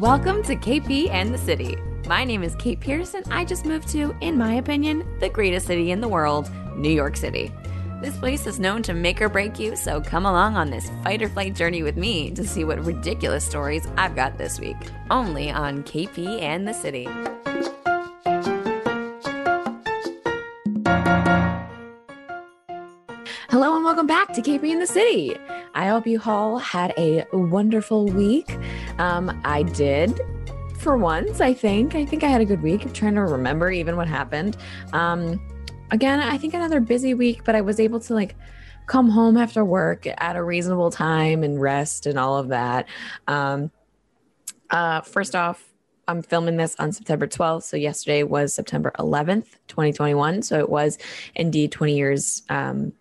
Welcome to KP and the City. My name is Kate Pearson. I just moved to, in my opinion, the greatest city in the world, New York City. This place is known to make or break you, so come along on this fight or flight journey with me to see what ridiculous stories I've got this week. Only on KP and the City. Hello and welcome back to KP and the City. I hope you all had a wonderful week. Um, I did for once, I think. I think I had a good week. Trying to remember even what happened. Um, again, I think another busy week, but I was able to like come home after work at a reasonable time and rest and all of that. Um, uh, first off, I'm filming this on September 12th. So yesterday was September 11th, 2021. So it was indeed 20 years um,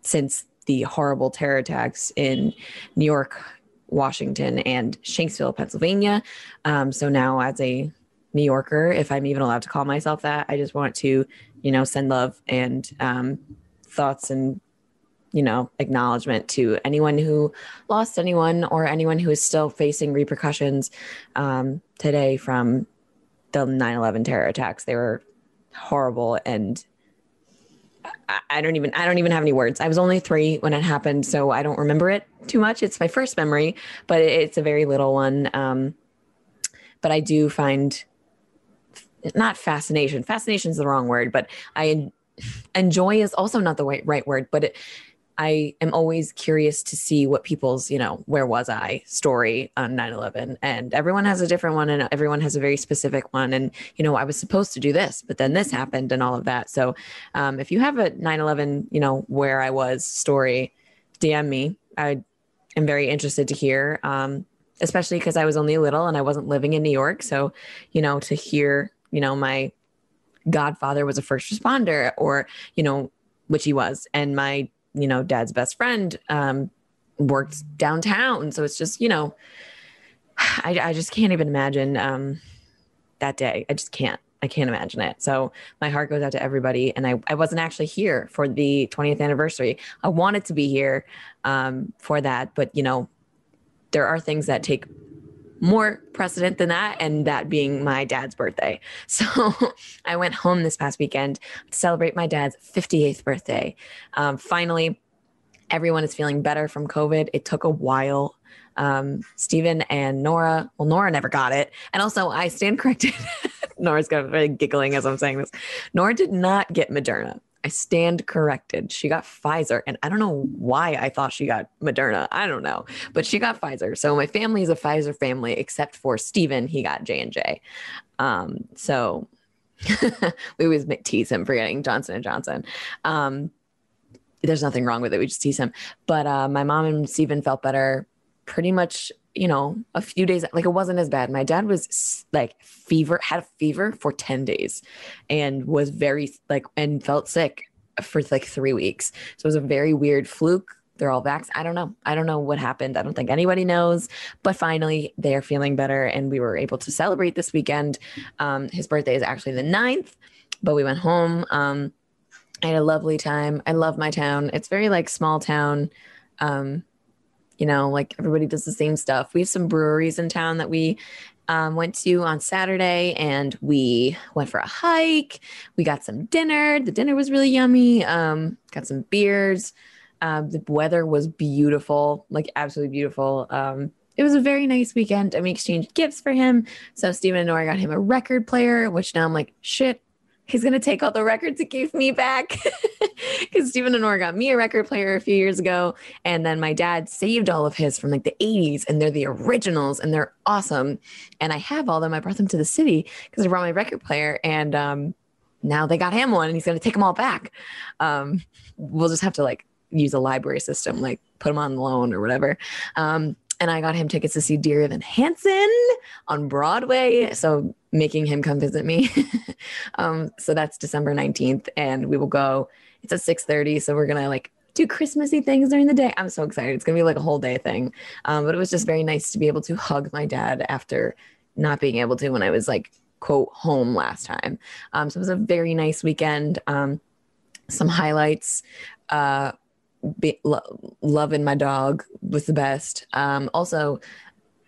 since the horrible terror attacks in New York, Washington, and Shanksville, Pennsylvania. Um, so now, as a New Yorker, if I'm even allowed to call myself that, I just want to, you know, send love and um, thoughts and, you know, acknowledgement to anyone who lost anyone or anyone who is still facing repercussions um, today from the 9 11 terror attacks. They were horrible and I don't even I don't even have any words. I was only three when it happened, so I don't remember it too much. It's my first memory, but it's a very little one. Um, but I do find not fascination. Fascination is the wrong word, but I enjoy is also not the right, right word. But it, I am always curious to see what people's, you know, where was I story on 9 11. And everyone has a different one and everyone has a very specific one. And, you know, I was supposed to do this, but then this happened and all of that. So um, if you have a 9 11, you know, where I was story, DM me. I am very interested to hear, um, especially because I was only little and I wasn't living in New York. So, you know, to hear, you know, my godfather was a first responder or, you know, which he was, and my you know, dad's best friend um, worked downtown. So it's just, you know, I, I just can't even imagine um, that day. I just can't. I can't imagine it. So my heart goes out to everybody. And I, I wasn't actually here for the 20th anniversary. I wanted to be here um, for that. But, you know, there are things that take more precedent than that, and that being my dad's birthday. So I went home this past weekend to celebrate my dad's 58th birthday. Um, finally, everyone is feeling better from COVID. It took a while. Um, Stephen and Nora, well, Nora never got it. And also, I stand corrected. Nora's got very giggling as I'm saying this. Nora did not get Moderna. I stand corrected. She got Pfizer, and I don't know why I thought she got Moderna. I don't know, but she got Pfizer. So my family is a Pfizer family, except for Steven. He got J and J. Um, so we always tease him for getting Johnson and Johnson. Um, there's nothing wrong with it. We just tease him. But uh, my mom and Steven felt better pretty much you know, a few days, like it wasn't as bad. My dad was like fever, had a fever for 10 days and was very like, and felt sick for like three weeks. So it was a very weird fluke. They're all vax. I don't know. I don't know what happened. I don't think anybody knows. But finally, they are feeling better. And we were able to celebrate this weekend. Um, his birthday is actually the 9th, but we went home. Um, I had a lovely time. I love my town. It's very like small town. Um, you know, like everybody does the same stuff. We have some breweries in town that we um, went to on Saturday and we went for a hike. We got some dinner. The dinner was really yummy. Um, got some beers. Um, the weather was beautiful, like absolutely beautiful. Um, it was a very nice weekend and we exchanged gifts for him. So Stephen and Nora got him a record player, which now I'm like, shit, he's going to take all the records he gave me back. Because Stephen and Nora got me a record player a few years ago. And then my dad saved all of his from like the 80s, and they're the originals and they're awesome. And I have all them. I brought them to the city because I brought my record player. And um, now they got him one and he's going to take them all back. Um, we'll just have to like use a library system, like put them on loan or whatever. Um, and I got him tickets to see Dear Evan Hansen on Broadway. So making him come visit me. um, so that's December 19th, and we will go. It's at 6:30, so we're gonna like do Christmassy things during the day. I'm so excited. It's gonna be like a whole day thing. Um, but it was just very nice to be able to hug my dad after not being able to when I was like quote home last time. Um, so it was a very nice weekend. Um, some highlights. Uh, be, lo- loving my dog was the best. Um, also,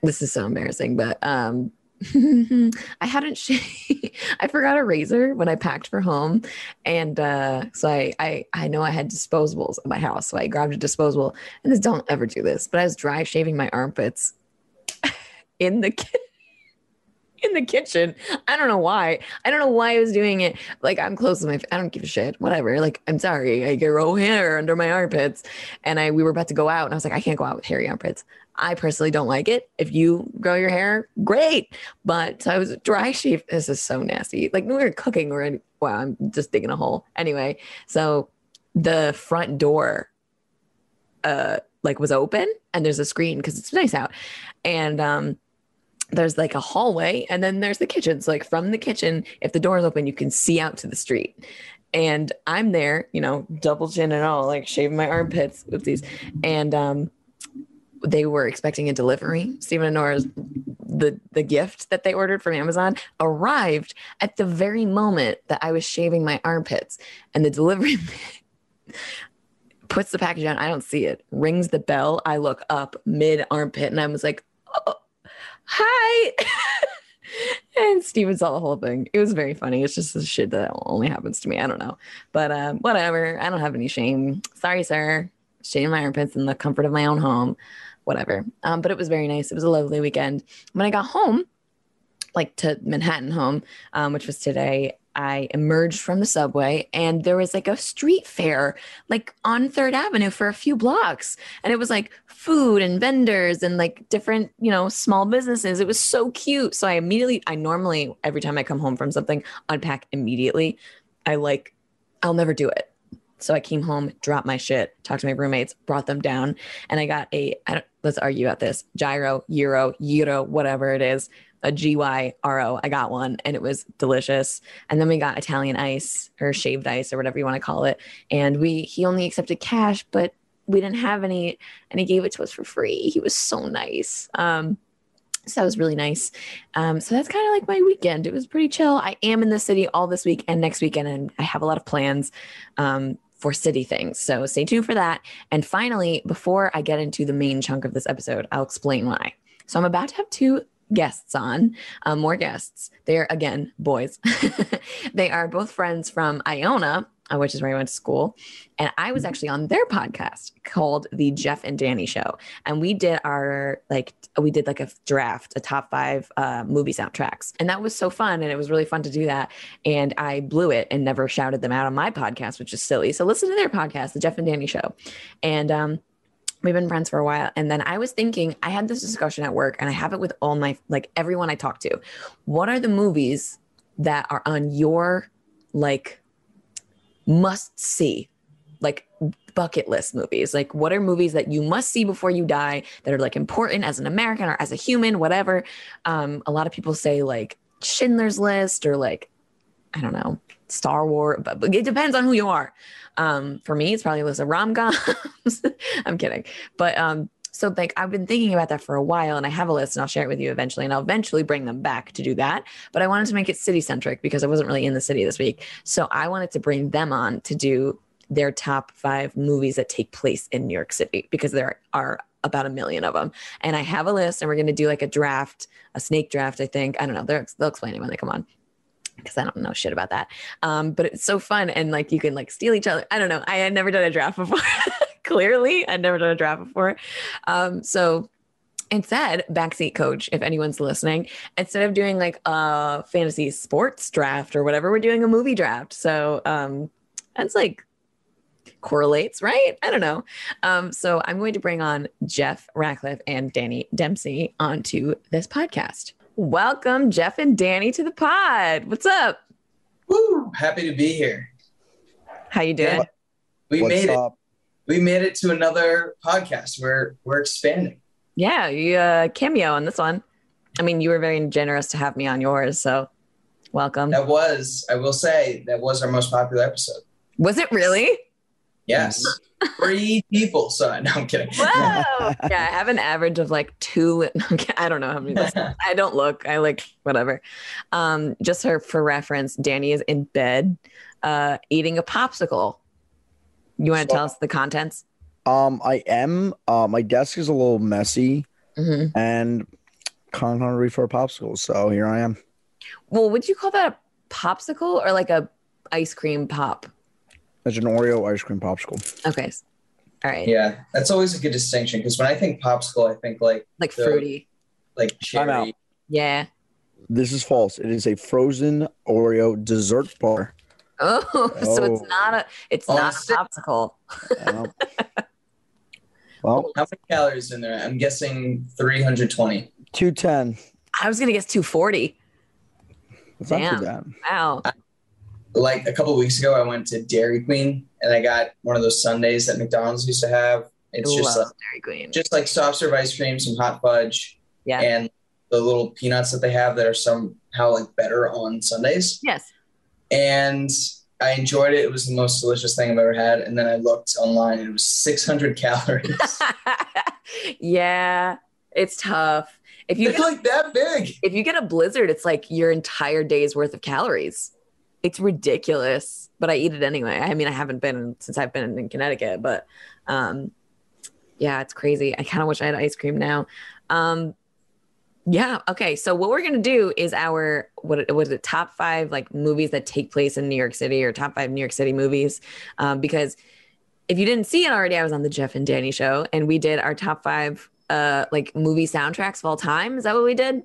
this is so embarrassing, but um I hadn't sh- I forgot a razor when I packed for home and uh so I, I I know I had disposables in my house so I grabbed a disposable and this don't ever do this but I was dry shaving my armpits in the ki- in the kitchen. I don't know why. I don't know why I was doing it. Like I'm close to my I don't give a shit whatever. Like I'm sorry. I get raw hair under my armpits. And I we were about to go out and I was like I can't go out with hairy armpits I personally don't like it. If you grow your hair, great. But I was dry shave. This is so nasty. Like we were cooking, or in, wow, I'm just digging a hole. Anyway, so the front door, uh, like was open, and there's a screen because it's nice out, and um, there's like a hallway, and then there's the kitchen. So like from the kitchen, if the door is open, you can see out to the street. And I'm there, you know, double chin and all, like shaving my armpits, oopsies, and um they were expecting a delivery. Stephen and Nora's the the gift that they ordered from Amazon arrived at the very moment that I was shaving my armpits, and the delivery puts the package down. I don't see it. Rings the bell. I look up mid armpit, and I was like, oh, "Hi." and Steven saw the whole thing. It was very funny. It's just the shit that only happens to me. I don't know, but um, whatever. I don't have any shame. Sorry, sir. Shaving my armpits in the comfort of my own home whatever. Um, but it was very nice. It was a lovely weekend. When I got home, like to Manhattan home, um, which was today, I emerged from the subway and there was like a street fair like on Third Avenue for a few blocks. And it was like food and vendors and like different, you know, small businesses. It was so cute. So I immediately, I normally, every time I come home from something, unpack immediately. I like, I'll never do it. So I came home, dropped my shit, talked to my roommates, brought them down, and I got a. I don't, let's argue about this gyro, euro, euro, whatever it is, a GYRO. I got one and it was delicious. And then we got Italian ice or shaved ice or whatever you want to call it. And we he only accepted cash, but we didn't have any, and he gave it to us for free. He was so nice. Um, so that was really nice. Um, so that's kind of like my weekend. It was pretty chill. I am in the city all this week and next weekend, and I have a lot of plans. Um, for city things. So stay tuned for that. And finally, before I get into the main chunk of this episode, I'll explain why. So I'm about to have two guests on, um, more guests. They're again boys. they are both friends from Iona, uh, which is where I went to school. And I was actually on their podcast called The Jeff and Danny Show. And we did our, like, we did like a draft, a top five uh, movie soundtracks. And that was so fun. And it was really fun to do that. And I blew it and never shouted them out on my podcast, which is silly. So listen to their podcast, The Jeff and Danny Show. And, um, we've been friends for a while and then i was thinking i had this discussion at work and i have it with all my like everyone i talk to what are the movies that are on your like must see like bucket list movies. Like what are movies that you must see before you die that are like important as an american or as a human whatever? Um a lot of people say like schindler's list or like i don't know star wars but, but it depends on who you are. Um for me it's probably a list of rom-coms i'm kidding. But um so like I've been thinking about that for a while and I have a list and I'll share it with you eventually and I'll eventually bring them back to do that. But I wanted to make it city centric because I wasn't really in the city this week. So I wanted to bring them on to do their top five movies that take place in New York City because there are about a million of them. And I have a list and we're going to do like a draft, a snake draft, I think. I don't know. They're, they'll explain it when they come on because I don't know shit about that. Um, but it's so fun and like you can like steal each other. I don't know. I had never done a draft before. Clearly, I'd never done a draft before. Um, so instead, backseat coach, if anyone's listening, instead of doing like a fantasy sports draft or whatever, we're doing a movie draft. So um, that's like correlates, right? I don't know. Um, so I'm going to bring on Jeff Ratcliffe and Danny Dempsey onto this podcast. Welcome, Jeff and Danny, to the pod. What's up? Woo! Happy to be here. How you doing? Yeah. We What's made up? it. We made it to another podcast. We're we're expanding. Yeah, you uh, cameo on this one. I mean, you were very generous to have me on yours, so welcome. That was, I will say, that was our most popular episode. Was it really? Yes, three people. So no, I'm kidding. Whoa! yeah, I have an average of like two. I don't know how many. I don't look. I like whatever. Um, just for for reference, Danny is in bed, uh, eating a popsicle. You want to So- tell us the contents? Um, I am. Uh, my desk is a little messy, hmm and con hungry for a popsicle, so here I am. Well, would you call that a popsicle or like a ice cream pop? It's an Oreo ice cream popsicle. Okay. All right. Yeah, that's always a good distinction because when I think popsicle, I think like Like The- fruity. like Time out. cherry. Yeah. This is false. It is a frozen Oreo dessert bar. Oh, so it's Oh. not a it's Oh, not a stick- popsicle. Um, well, How many calories in there? I'm guessing 320. two ten. I was gonna guess 240. It's not Damn. too bad. Wow. Like a couple weeks ago, I went to Dairy Queen and I got one of those sundaes that McDonald's used to have. It's just Love like, Dairy Queen. just like soft serve ice cream, some hot fudge, Yeah. and the little peanuts that they have that are somehow like better on sundaes. yes. And I enjoyed it. It was the most delicious thing I've ever had. And then I looked online and it was 600 calories. yeah. It's tough. If you it's get, like that big. if you get a blizzard, it's like your entire day's worth of calories. It's ridiculous, but I eat it anyway. I mean, I haven't been since I've been in Connecticut, but um, yeah, it's crazy. I kind of wish I had ice cream now. Um, yeah. Okay. So what we're gonna do is our what was it top five like movies that take place in New York City or top five New York City movies, um, because if you didn't see it already, I was on the Jeff and Danny show and we did our top five uh like movie soundtracks of all time. Is that what we did?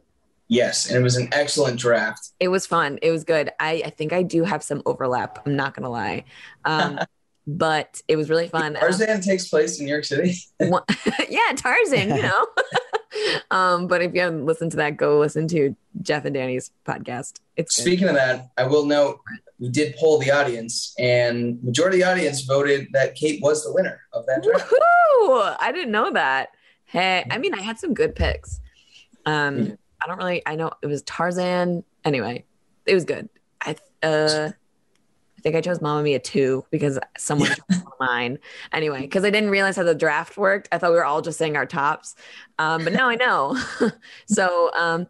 Yes. And it was an excellent draft. It was fun. It was good. I, I think I do have some overlap. I'm not gonna lie, um, but it was really fun. Um, Tarzan takes place in New York City. yeah, Tarzan. You know. um, but if you haven't listened to that, go listen to Jeff and Danny's podcast. It's good. Speaking of that, I will note we did poll the audience, and majority of the audience voted that Kate was the winner of that draft. Woohoo! I didn't know that. Hey, I mean, I had some good picks. Um, Yeah. I don't really. I know it was Tarzan. Anyway, it was good. I uh, I think I chose Mamma Mia two because someone chose mine. Anyway, because I didn't realize how the draft worked. I thought we were all just saying our tops, um, but now I know. so um,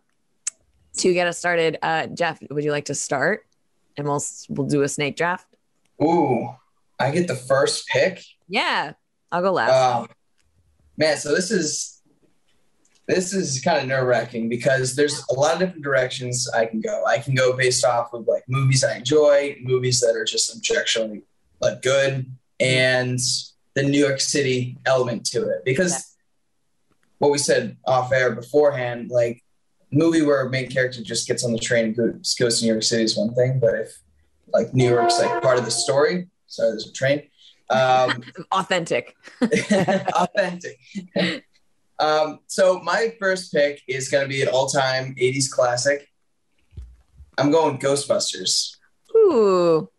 to get us started, uh, Jeff, would you like to start? And we'll we'll do a snake draft. Ooh, I get the first pick. Yeah, I'll go last. Um, man, so this is this is kind of nerve wracking because there's a lot of different directions I can go. I can go based off of like movies I enjoy, movies that are just objectively like good, and the New York City element to it. Because Yeah. what we said off air beforehand, like movie where a main character just gets on the train and goes, goes to New York City is one thing, but if like New York's like part of the story, sorry, there's a train. Um, Authentic. authentic. Um, so my first pick is going to be an all-time '80s classic. I'm going Ghostbusters. Ooh.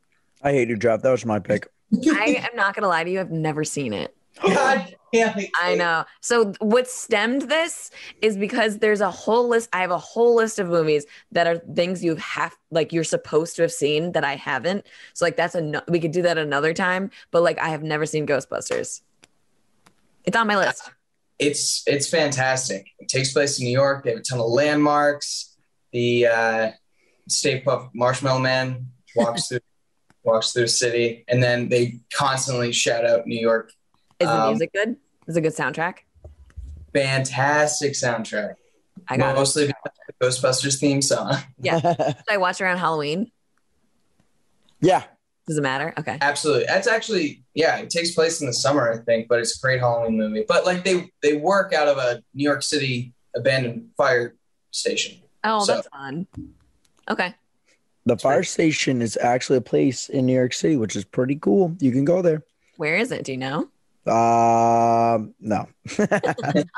I hate your draft. That was my pick. I am not gonna lie to you. I've never seen it. God damn it. I know. So what stemmed this is because there's a whole list. I have a whole list of movies that are things you have like you're supposed to have seen that I haven't. So like that's a no- we could do that another time. But like I have never seen Ghostbusters. It's on my list. It's it's fantastic. It takes place in New York. They have a ton of landmarks. The uh, Stay Puft Marshmallow Man walks through walks through the city, and then they constantly shout out New York. Is the Um, music good? Is it a good soundtrack? Fantastic soundtrack. I got. Mostly because of the Ghostbusters theme song. Yeah. Should I watch around Halloween? yeah. Does it matter? Okay. Absolutely. That's actually yeah, it takes place in the summer, I think, but it's a great Halloween movie. But like they they work out of a New York City abandoned fire station. Oh, So- that's fun. Okay. The fire station is actually a place in New York City, which is pretty cool. You can go there. Where is it? Do you know? Um, no. I'll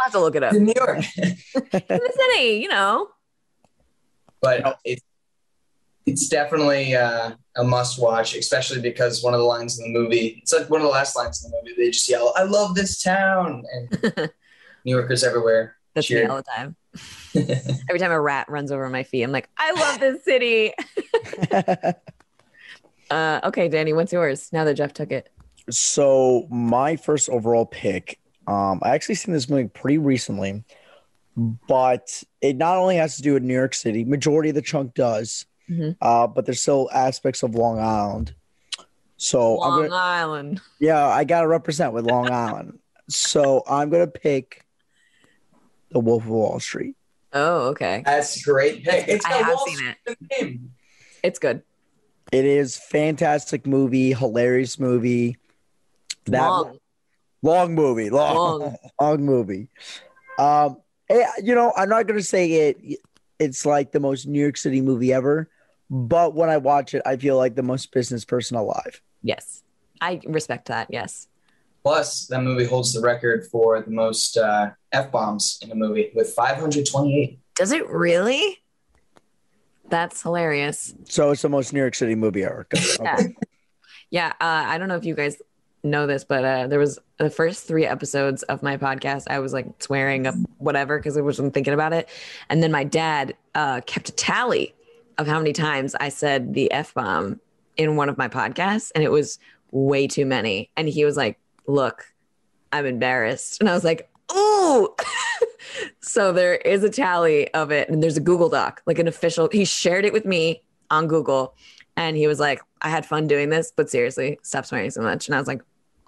have to look it up. In New York. In the city, you know. but it, it's definitely uh, a must watch, especially because one of the lines in the movie, it's like one of the last lines in the movie, they just yell, I love this town. And New Yorkers everywhere. That's me all the time. Every time a rat runs over my feet, I'm like, I love this city. Uh, okay, Danny, what's yours? Now that Jeff took it. so my first overall pick, um, I actually seen this movie pretty recently, but it not only has to do with New York City, majority of the chunk does, Mhm. uh, but there's still aspects of Long Island. So I'm Long gonna, Island. yeah, I gotta represent with Long Island. So I'm gonna pick The Wolf of Wall Street. Oh, okay. That's great pick. It's I have Wall seen Street it. name. It's good. It is fantastic movie, hilarious movie. That Long. long movie, long, Long. long, movie. Um, you know, I'm not gonna say it. It's like the most New York City movie ever, but when I watch it, I feel like the most business person alive. Yes. I respect that. Yes. Plus, that movie holds the record for the most uh, f bombs in a movie with 528. Does it really? That's hilarious. So it's the most New York City movie ever. Good. Yeah. Yeah. Uh, I don't know if you guys know this, but uh, there was the first three episodes of my podcast. I was like swearing whatever because I wasn't thinking about it. And then my dad uh, kept a tally of how many times I said the F bomb in one of my podcasts. And it was way too many. And he was like, Look, I'm embarrassed. And I was like, Ooh. so there is a tally of it. And there's a Google Doc, like an official. He shared it with me on Google. And he was like, I had fun doing this, but seriously, stop swearing so much. And I was like,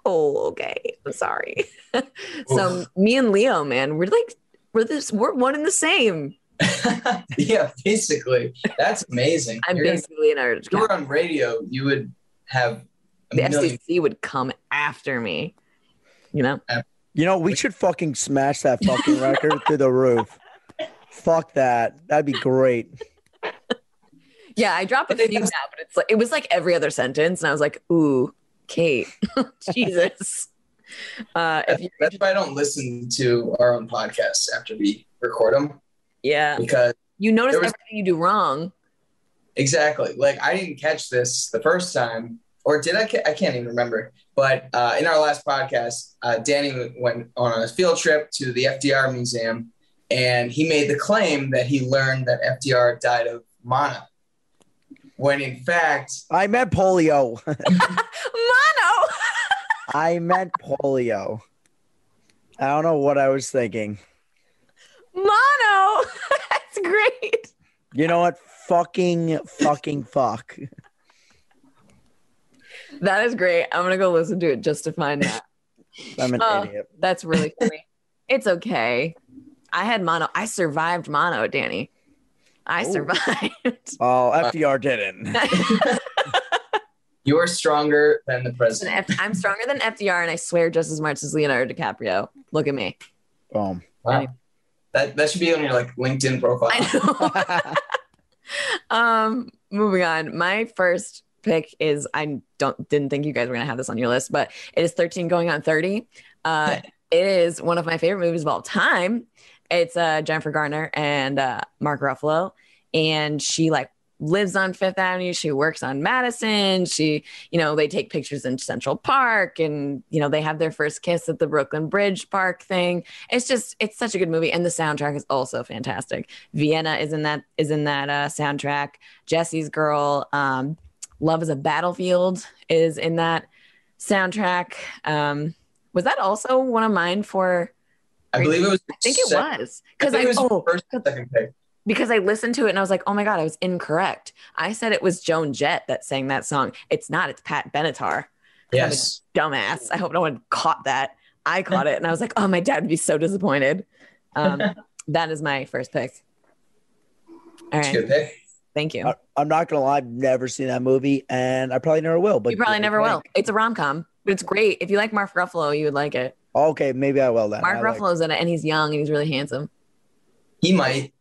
oh, okay. I'm sorry. so Oof. me and Leo, man, we're like, we're this, we're one and the same. yeah, basically. That's amazing. I'm You're- basically an art. if you were on radio, you would have a The million. FCC would come after me. You know? You know, we should fucking smash that fucking record through the roof. Fuck that. That'd be great. Yeah, I drop a it few now, but it's like it was like every other sentence, and I was like, "Ooh, Kate, Jesus." Uh, if you, That's why I don't listen to our own podcasts after we record them yeah, because you notice was- everything you do wrong. exactly like I didn't catch this the first time, or did I? Ca- I can't even remember. But uh, in our last podcast, uh, Danny went on a field trip to the FDR Museum, and he made the claim that he learned that FDR died of mono, when in fact I meant polio. Mono. I meant polio. I don't know what I was thinking. Mono. That's great. You know what? Fucking fucking fuck. That is great. I'm gonna go listen to it just to find that. I'm an Oh. idiot. That's really funny. it's okay. I had mono. I survived mono, Danny. I Ooh. survived. Oh, FDR didn't. you are stronger than the president. F- I'm stronger than FDR, and I swear just as much as Leonardo DiCaprio. Look at me. Boom. Wow. That that should be on your like LinkedIn profile. I know. um, moving on. My first pick is I don't didn't think you guys were gonna have this on your list, but it is 13 going on 30. Uh, it is one of my favorite movies of all time. It's uh, Jennifer Garner and uh, Mark Ruffalo, and she like lives on Fifth Avenue. She works on Madison. She, you know, they take pictures in Central Park, and you know they have their first kiss at the Brooklyn Bridge Park thing. It's just it's such a good movie, and the soundtrack is also fantastic. Vienna is in that is in that uh, soundtrack. Jesse's Girl, um, Love is a Battlefield is in that soundtrack. Um, was that also one of mine for? I believe it was. I think it sec- was because think I, it was oh first second pick. because I listened to it and I was like, oh my god, I was incorrect. I said it was Joan Jett that sang that song. It's not. It's Pat Benatar. Yes. Dumbass. I hope no one caught that. I caught it and I was like, oh, my dad would be so disappointed. Um, that is my first pick. All It's a right. good pick. Thank you. I- I'm not gonna lie, I've never seen that movie, and I probably never will. But You probably never will. It's a rom com, but it's great. If you like Mark Ruffalo, you would like it. Okay, maybe I will then. Mark I like- Ruffalo's in it and he's young and he's really handsome. He might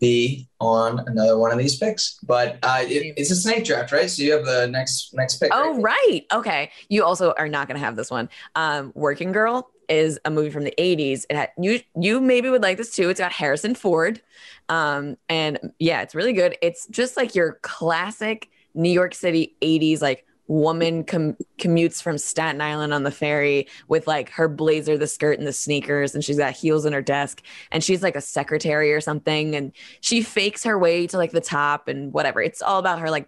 be on another one of these picks, but uh, it, it's a snake draft, right? So you have the next next pick. Oh, right. Okay. You also are not going to have this one. Um, Working Girl is a movie from the 80s. It had you you maybe would like this too. It's got Harrison Ford. Um, and yeah, it's really good. It's just like your classic New York City 80s like woman com- commutes from Staten Island on the ferry with like her blazer, the skirt, and the sneakers, and she's got heels in her desk, and she's like a secretary or something, and she fakes her way to like the top and whatever. It's all about her like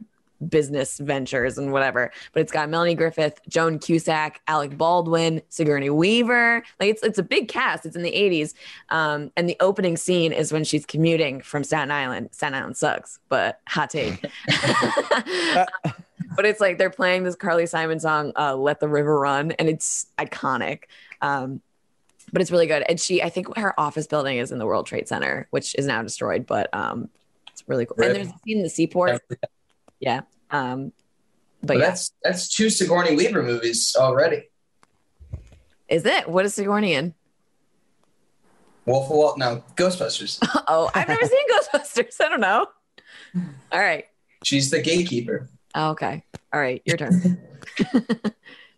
business ventures and whatever. But it's got Melanie Griffith, Joan Cusack, Alec Baldwin, Sigourney Weaver. Like it's it's a big cast. It's in the 80s. Um, and the opening scene is when she's commuting from Staten Island. Staten Island sucks, but hot take. but it's like they're playing this Carly Simon song, uh, "Let the River Run," and it's iconic. Um, but it's really good. And she, I think her office building is in the World Trade Center, which is now destroyed, but um, it's really cool. And Rip. there's a scene in the seaport. Yeah. Um, but But yeah, that's that's two Sigourney Weaver movies already. is it? What is Sigourney in? Wolf of Wall, no, Ghostbusters. oh, I've never seen Ghostbusters. I don't know. All right. She's the gatekeeper. Oh, okay. All right. Your turn.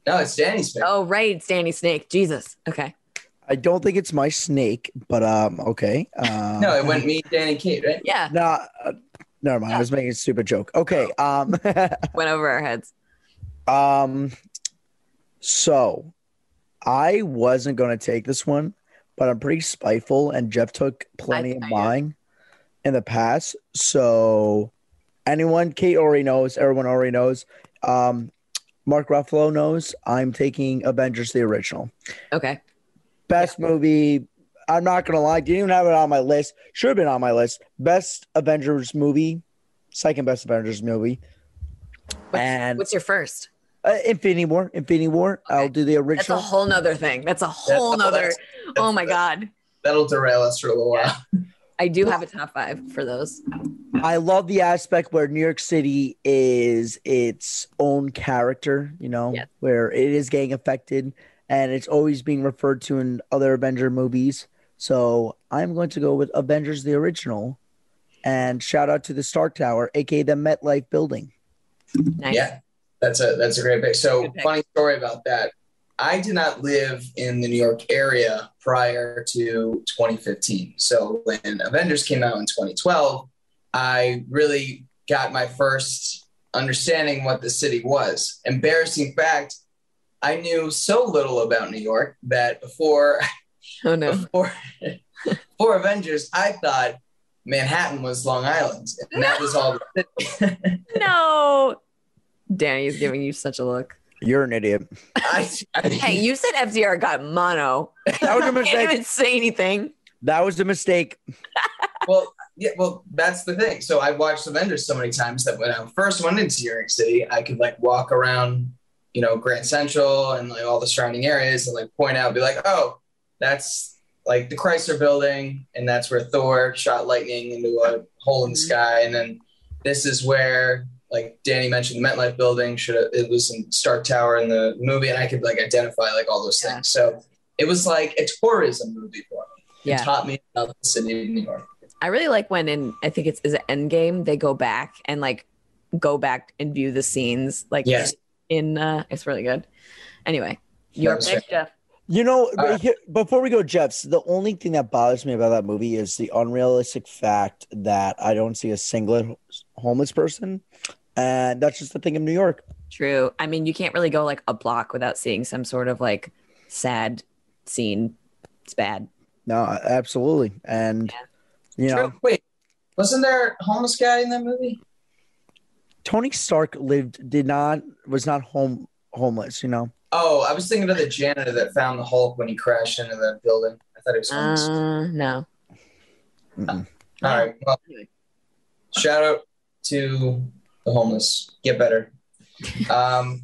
No, it's Danny's pick. oh, right. It's Danny Snake. Jesus. Okay. I don't think it's my snake, but um, okay. Um, No, it went me, Danny, Kate, right? Yeah. No, uh, never mind. I was making a stupid joke. Okay. Um, Went over our heads. um, so I wasn't going to take this one, but I'm pretty spiteful, and Jeff took plenty of mine in the past. So anyone, Kate already knows, everyone already knows. Um, Mark Ruffalo knows. I'm taking Avengers the original. Okay. Best movie. I'm not gonna lie, didn't even have it on my list. Should have been on my list. Best Avengers movie, second best Avengers movie, What's, and what's your first? uh, Infinity War. Infinity War. I'll do the original. That's a whole nother thing. That's a whole oh, nother. that's- Oh my God. That'll derail us for a little while. I do have a top five for those. I love the aspect where New York City is its own character. You know, Yes. where it is getting affected, and it's always being referred to in other Avenger movies. So I'm going to go with Avengers the original, and shout out to the Stark Tower, aka the MetLife building. Nice. Yeah, that's a that's a great pick. So pick. funny story about that. I did not live in the New York area prior to 2015. So when Avengers came out in 2012, I really got my first understanding what the city was. Embarrassing fact, I knew so little about New York that before Oh no. before before Avengers, I thought Manhattan was Long Island, and that was all. No. Danny's giving you such a look. You're an idiot. I, I, Hey, you said FDR got mono. That was a Can't mistake. even say anything. That was a mistake. well, yeah, well, that's the thing. So I watched The Avengers so many times that when I first went into New York City, I could like walk around, you know, Grand Central and like all the surrounding areas and like point out, be like, oh, that's like the Chrysler Building, and that's where Thor shot lightning into a hole in the Mhm. sky, and then this is where. Like Danny mentioned, the MetLife building should have, it was in Stark Tower in the movie, and I could like identify like all those Yeah. things. So it was like a tourism movie for me. It Yeah. taught me about the city of New York. I really like when in I think it's is it Endgame they go back and like go back and view the scenes like Yes. in uh it's really good. Anyway, your was pick, Jeff. You know, Uh, here, before we go, Jeff's, the only thing that bothers me about that movie is the unrealistic fact that I don't see a single homeless person. And that's just the thing in New York. True. I mean, you can't really go like a block without seeing some sort of like sad scene. It's bad. No, absolutely. And, you know, True. Wait, wasn't there a homeless guy in that movie? Tony Stark lived, did not, was not home homeless, you know? Oh, I was thinking of the janitor that found the Hulk when he crashed into that building. I thought he was homeless. Uh, no. Mm-mm. All right. Well, shout out to the homeless. Get better. Um,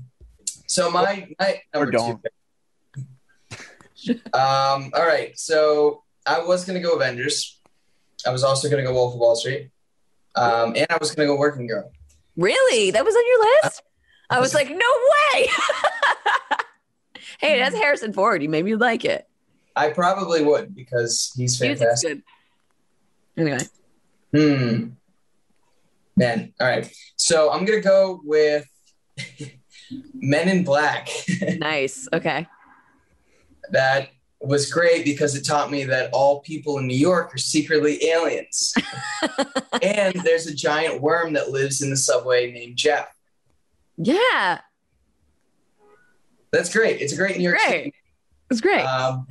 so my, my number Or don't. two. Um, all right. So I was gonna go Avengers. I was also gonna go Wolf of Wall Street. Um, and I was gonna go Working Girl. Really? That was on your list? I was like, no way. hey, that's Harrison Ford. You made you'd like it. I probably would because he's Music's fantastic. good. Anyway. Hmm. Man. All right. So I'm gonna go with Men in Black. Nice. Okay. that was great because it taught me that all people in New York are secretly aliens. and there's a giant worm that lives in the subway named Jeff. Yeah. That's great. It's a great New York Great. City. It's great. Um,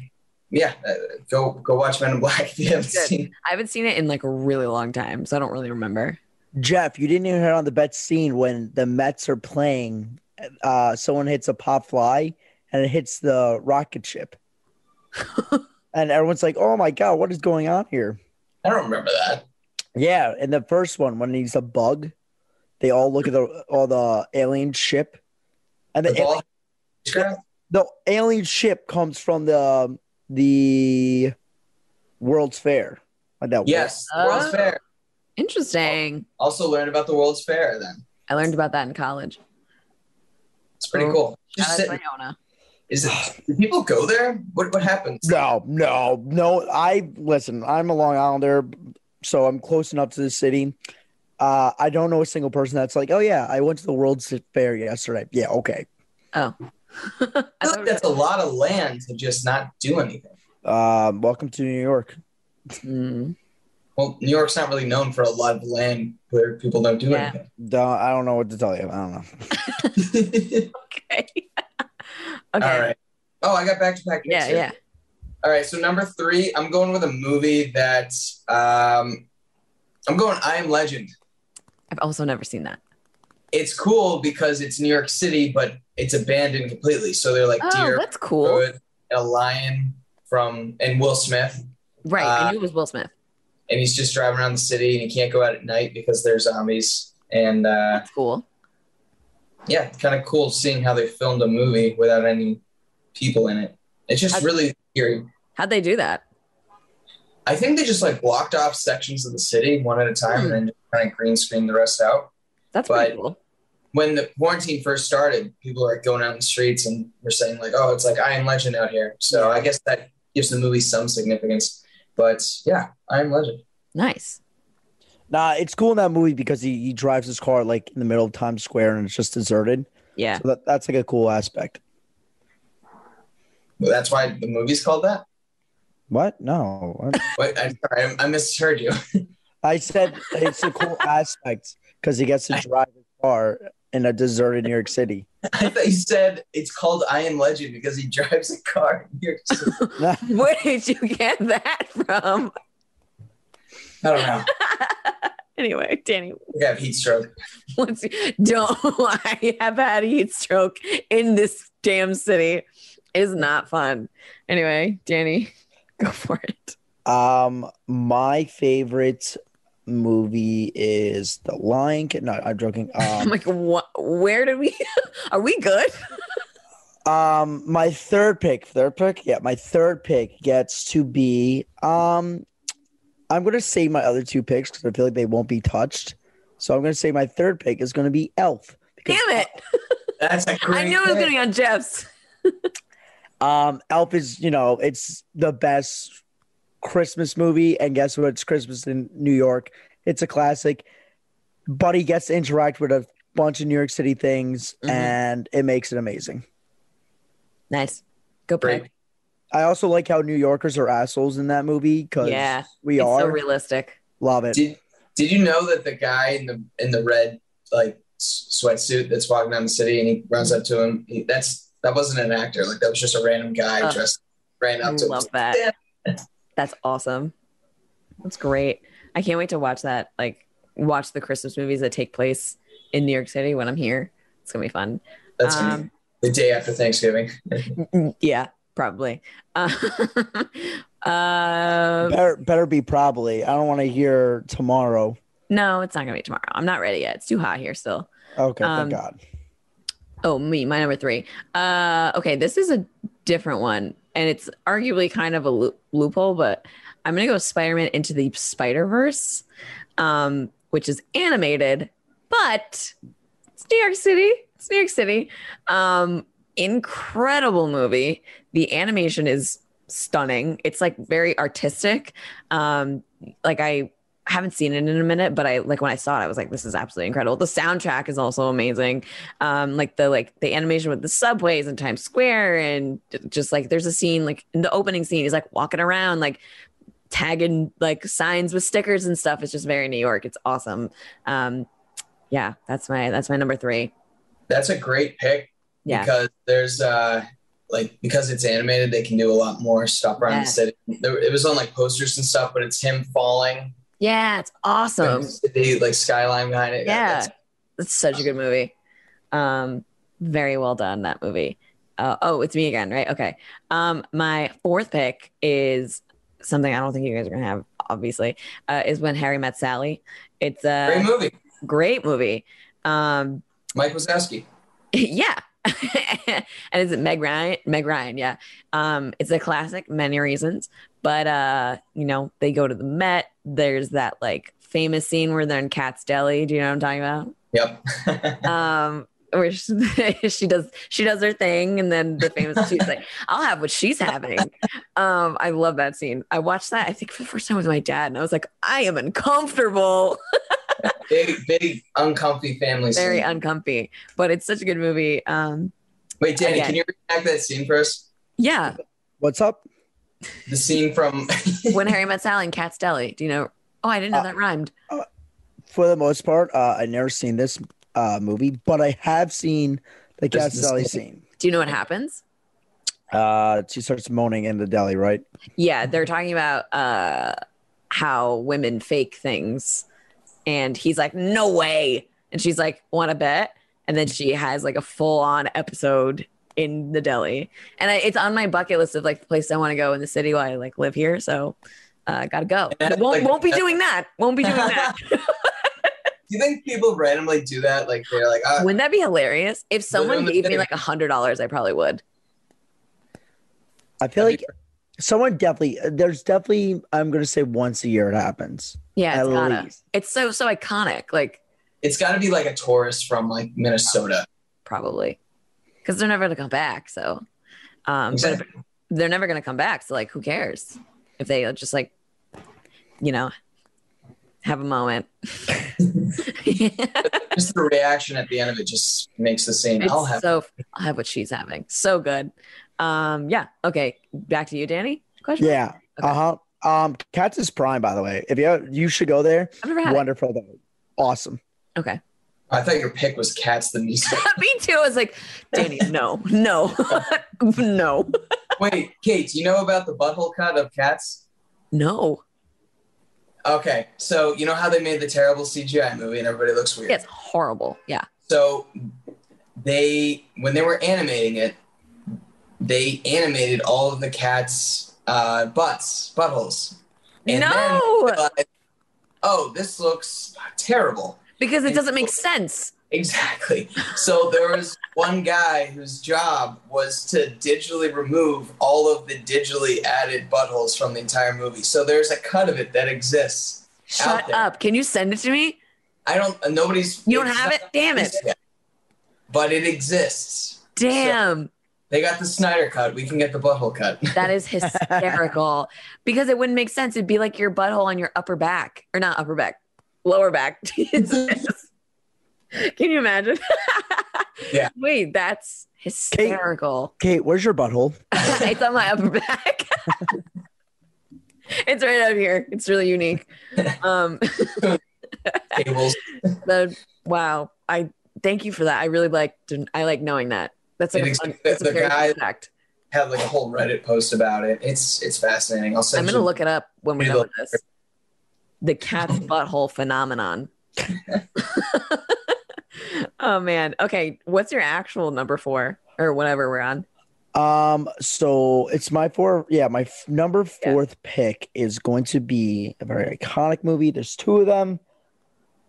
yeah, uh, go go watch Men in Black if you haven't seen. I haven't seen it in like a really long time, so I don't really remember. Jeff, you didn't even hit on the bet scene when the Mets are playing. Uh, someone hits a pop fly and it hits the rocket ship. and everyone's like, oh my God, what is going on here? I don't remember that. Yeah, in the first one, when he's a bug, they all look at the all the alien ship, and the, The ball. the alien ship comes from the the World's Fair. Like that Yes, World's Oh. Fair. Interesting. Also learned about the World's Fair. Then I learned about that in college. it's pretty Oh. cool. Just Shout out sit, to Iona. is it? Do people go there? What what happens? No, no, no. I listen. I'm a Long Islander, so I'm close enough to the city. Uh, I don't know a single person that's like, oh yeah, I went to the World's Fair yesterday. Yeah, okay. Oh. I I feel like that's a lot of land to just not do anything. Um, welcome to New York. Mm. Well, New York's not really known for a lot of land where people don't do Yeah. Don't, I don't know what to tell you. I don't know. Okay. okay. All right. Oh, I got back to back. Yeah, yeah. All right. So number three, I'm going with a movie that um, I'm going. I Am Legend. I've also never seen that. It's cool because it's New York City, but it's abandoned completely. So they're like Oh, deer, that's cool. wood, a lion from and Will Smith, Right. I Uh, knew it was Will Smith. And he's just driving around the city, and he can't go out at night because there's zombies. And uh, That's cool. yeah, kind of cool seeing how they filmed a movie without any people in it. It's just How- really eerie. How'd they do that? I think they just like blocked off sections of the city one at a time Hmm. and then kind of green screened the rest out. That's pretty But- cool. When the quarantine first started, people were like going out in the streets and were saying like, "Oh, it's like I Am Legend out here." So I guess that gives the movie some significance. But yeah, I Am Legend. Nice. Nah, it's cool in that movie because he, he drives his car like in the middle of Times Square and it's just deserted. Yeah. So that, that's like a cool aspect. Well, that's why the movie's called that. What? No. What? Wait, I'm sorry, I, I misheard you. I said it's a cool aspect because he gets to drive his car in a deserted New York City. I thought you said it's called I Am Legend because he drives a car. in New York City. Where did you get that from? I don't know. anyway, Danny, I have heat stroke. what's don't I have had a heat stroke in this damn city. It is not fun. Anyway, Danny, go for it. Um, my favorite movie is The Lion King. No, I'm joking. I'm Um, like, what? Where did we? Are we good? um, my third pick, third pick, yeah, my third pick gets to be. Um, I'm gonna say my other two picks because I feel like they won't be touched. So I'm gonna say my third pick is gonna be Elf. Damn it! That's a great I knew it was gonna be on Jeff's. Um, Elf is, you know, it's the best Christmas movie, and guess what? It's Christmas in New York. It's a classic. Buddy gets to interact with a bunch of New York City things, Mhm. and it makes it amazing. Nice. Go Great. Pick. I also like how New Yorkers are assholes in that movie because Yeah, we It's are. so realistic. Love it. Did Did you know that the guy in the in the red like s- sweatsuit that's walking down the city and he runs up to him? He, that's that wasn't an actor. Like that was just a random guy Ugh. dressed ran I up to him. love that. That's awesome. That's great. I can't wait to watch that. Like, watch the Christmas movies that take place in New York City when I'm here. It's gonna be fun. That's gonna Um, be the day after Thanksgiving. Yeah, probably. Uh, uh, Better, better be probably. I don't want to hear tomorrow. no, it's not gonna be tomorrow. I'm not ready yet. It's too hot here still. Okay, Um, thank God. Oh, me, my number three. Uh, okay, this is a different one, and it's arguably kind of a loo- loophole, but I'm gonna go Spider-Man into the Spider-Verse, um, which is animated, but it's New York City. It's New York City. Um, incredible movie. The animation is stunning. It's like very artistic. Um, like I haven't seen it in a minute, but I like when I saw it, I was like, this is absolutely incredible. The soundtrack is also amazing. Um, like the like the animation with the subways and Times Square and just like there's a scene like in the opening scene, he's like walking around like tagging like signs with stickers and stuff. It's just very New York. It's awesome. Um, yeah, that's my that's my number three. That's a great pick Yeah. because there's uh like because it's animated, they can do a lot more stuff around Yeah. the city. There, it was on like posters and stuff, but it's him falling. Yeah, it's awesome. The like skyline behind it. Yeah. That's- It's such a good movie. Um, very well done that movie. Uh, oh, it's me again, right? Okay. Um, my fourth pick is something I don't think you guys are gonna have. Obviously, uh, is when Harry met Sally. It's a great movie. great movie. Um, Mike Wazowski. yeah, and is it Meg Ryan? Meg Ryan, yeah. Um, it's a classic, many reasons. But uh, you know, they go to the Met. There's that like famous scene where they're in Katz's Deli. Do you know what I'm talking about? Yep. um where she, she does she does her thing and then the famous she's like i'll have what she's having um i love that scene i watched that i think for the first time with my dad and i was like i am uncomfortable big, big, uncomfy family very scene. uncomfy but it's such a good movie um Wait, Danny, again. can you reenact that scene for us? yeah What's up? The scene from when harry met sally in Katz's Deli do you know oh i didn't know Uh, that rhymed For the most part, uh, I never seen this uh, movie, but I have seen the Katz's Deli scene. scene. do you know what happens Uh, she starts moaning in the deli, right? Yeah, they're talking about uh how women fake things. And he's like, "No way." And she's like, "Want to bet?" And then she has like a full-on episode in the deli. And I, it's on my bucket list of like the place I want to go in the city while I like live here, so uh got to go. And, won't like- won't be doing that. Won't be doing that. Do you think people randomly do that? Like they're like, ah, Wouldn't that be hilarious? If someone gave me like a $100, I probably would. I feel like someone definitely. There's definitely. I'm gonna say once a year it happens. Yeah, it's At gotta. It's so so iconic. Like it's got to be like a tourist from like Minnesota. probably because they're never going to come back. So, um, Exactly. but they're never going to come back. So, like, who cares if they just like, you know, have a moment? Just the reaction at the end of it just makes the scene. I'll have. so I'll have what she's having. So good. Um, yeah. Okay. Back to you, Danny. Question. Yeah. Okay. Uh huh. Um, Katz is Prime, by the way. If you have, you should go there. I've never had it. Wonderful though. Awesome. Okay. I thought your pick was Cats the music. Me too. I was like, Danny, no, no, no, Wait, Kate, do you know about the butthole cut of Cats? no. Okay, so you know how they made the terrible CGI movie and everybody looks weird. It's horrible. Yeah. So they, when they were animating it, they animated all of the cats' uh, butts, buttholes. And No! then realized, oh, this looks terrible. Because it doesn't make sense. Exactly. So there was one guy whose job was to digitally remove all of the digitally added buttholes from the entire movie. So there's a cut of it that exists. Shut out there. up. Can you send it to me? I don't. Nobody's. You don't have it? Damn it. yet, But it exists. Damn. They got the Snyder cut. We can get the butthole cut. That is hysterical because it wouldn't make sense. It'd be like your butthole on your upper back, or not upper back, lower back. Can you imagine? Yeah. Wait, that's hysterical. Kate, where's your butthole? it's on my upper back. it's right up here. It's really unique. Um, Cables. the wow. I thank you for that. I really like. I like knowing that. That's like a fun, the- that's a the guy- fact. Had like a whole Reddit post about it. It's it's fascinating. I'll send I'm gonna look it up when we're done with this. The cat's butthole phenomenon. oh man. Okay, what's your actual number four or whatever we're on? Um, so it's my four. Yeah, my f- number Yeah. fourth pick is going to be a very iconic movie. There's two of them.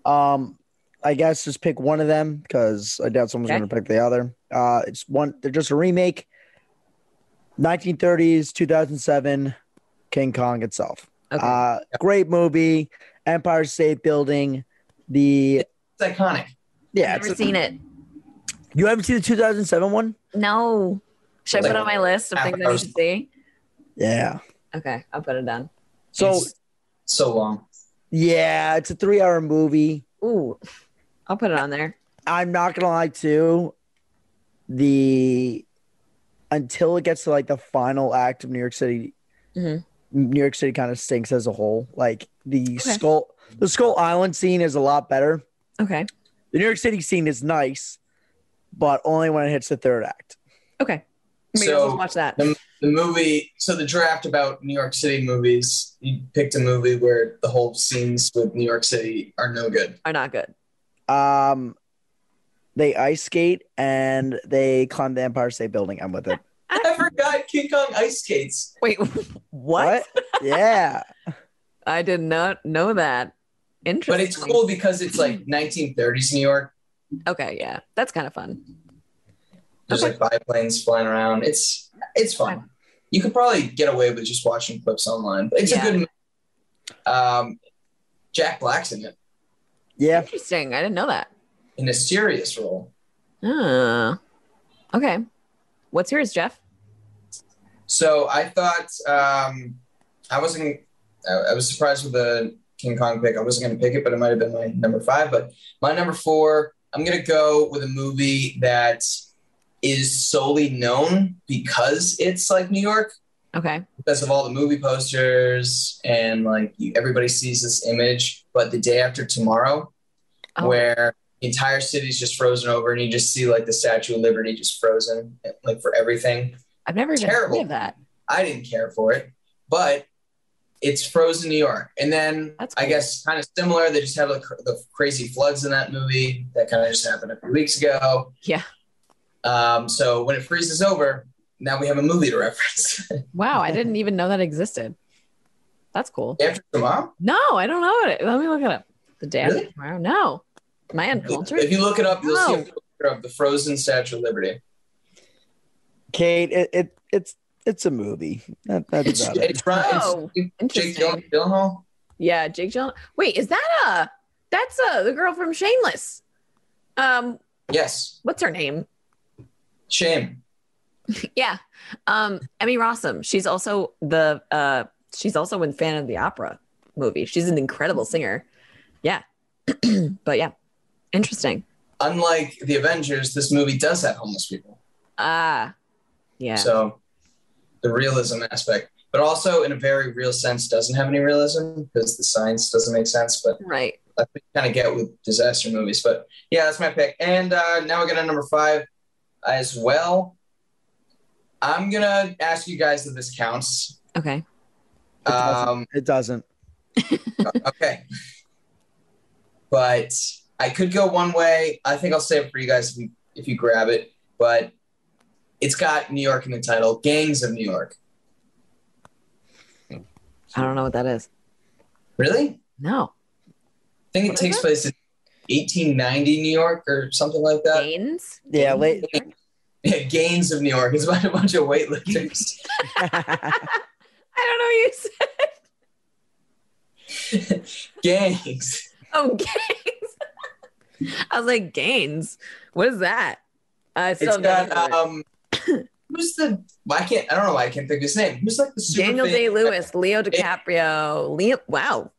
Um, I guess just pick one of them because I doubt someone's Okay. going to pick the other. Uh, it's one. They're just a remake. 1930s, 2007, King Kong itself. Okay. Uh, great movie. Empire State Building. The It's iconic. yeah, I've never it's a- seen it. you haven't seen the 2007 one? No. Should I put it on my list of things I need to see? Yeah. Okay, I'll put it down. So It's so long. yeah, it's a three-hour movie. Ooh, I'll put it on there. I'm not gonna lie too. The until it gets to like the final act of New York City, Mhm. New York City kind of stinks as a whole. Like the skull, the Skull Island scene is a lot better. Okay. The New York City scene is nice, but only when it hits the third act. Okay. Maybe So- I'll watch that. The, the movie, so the draft about New York City movies, you picked a movie where the whole scenes with New York City are no good. Are not good. Um, they ice skate and they climb the Empire State Building. I'm with it. I forgot King Kong ice skates. Wait, what? yeah. I did not know that. Interesting. But it's cool because it's like 1930s New York. Okay, yeah, that's kind of fun. There's Okay. like biplanes flying around. It's it's fun. You could probably get away with just watching clips online, but it's Yeah. a good. movie. Um, Jack Black's in it Yeah. Interesting. I didn't know that. In a serious role. Ah. Okay. What's yours, Jeff? So I thought um, I wasn't. I, I was surprised with the King Kong pick. I wasn't going to pick it, but it might have been my number five. But my number four, I'm going to go with a movie that is solely known because it's like New York, Okay. because of all the movie posters and like you, everybody sees this image. But the day after tomorrow, Oh. where entire city's just frozen over, and you just see like the Statue of Liberty just frozen, like for everything. I've never even Terrible. heard of that. I didn't care for it, but it's frozen New York. And then That's I guess kind of similar. They just have like the crazy floods in that movie that kind of just happened a few weeks ago. Yeah. Um, so when it freezes over, now we have a movie to reference. Wow. I didn't even know that existed. That's cool. After tomorrow, No, I don't know it. Let me look it up. The day after Really? tomorrow. No. My uncultured. if you look it up, you'll see a picture of the frozen Statue of Liberty. Kate, it, it it's it's a movie. That, that's It's about it. it's, run, Oh, it's Jake. Gyllenhaal. Yeah, Jake Gyllenhaal. Wait, is that a that's a the girl from Shameless? Um, Yes, what's her name? shame. Yeah. Um, Emmy Rossum. She's also the uh she's also in Phantom of the Opera movie. She's an incredible singer. Yeah. but yeah. Interesting. Unlike the Avengers, this movie does have homeless people. Ah. Yeah. So the realism aspect, but also in a very real sense, doesn't have any realism because the science doesn't make sense. But right. I kind of get with disaster movies. But yeah, that's my pick. And uh, now we got a number five as well. I'm gonna ask you guys if this counts. Okay. It doesn't. Um, It doesn't. okay, but I could go one way. I think I'll save it for you guys if you, if you grab it. But it's got New York in the title, Gangs of New York. I don't know what that is. Really? No. I think What it is takes it? place in 1890 New York or something like that. Gaines? Yeah, Gaines? Yeah, Gaines of New York. It's about a bunch of weightlifters. I don't know what you said. Gangs. Oh, Gaines. I was like, Gaines. What is that? I It's got never heard of it. um. Who's the? Why I can't. I don't know why I can't think of his name. Who's like the super Daniel famous- Day Lewis, Leo DiCaprio, Liam. Wow,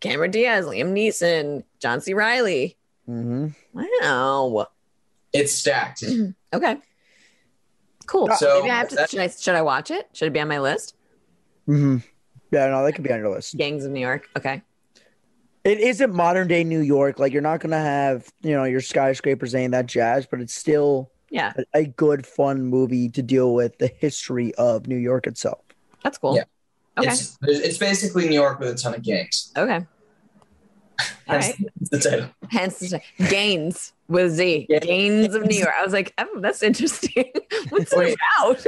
Cameron Diaz, Liam Neeson, John C. Reilly. hmm Wow. It's stacked. Okay. Cool. So, Maybe I have to. that- Should I? Should I watch it? Should it be on my list? hmm Yeah, no, that could be on your list. Gangs of New York. Okay. It isn't modern day New York. Like you're not gonna have you know your skyscrapers ain't that jazz, but it's still Yeah, a, a good fun movie to deal with the history of New York itself. that's cool. Yeah. Okay. It's it's basically New York with a ton of gangs. Okay. All That's right. the title. Hence the Gaines with Z. Yeah. Gaines of New York. I was like, oh, that's interesting. What's it Wait. about?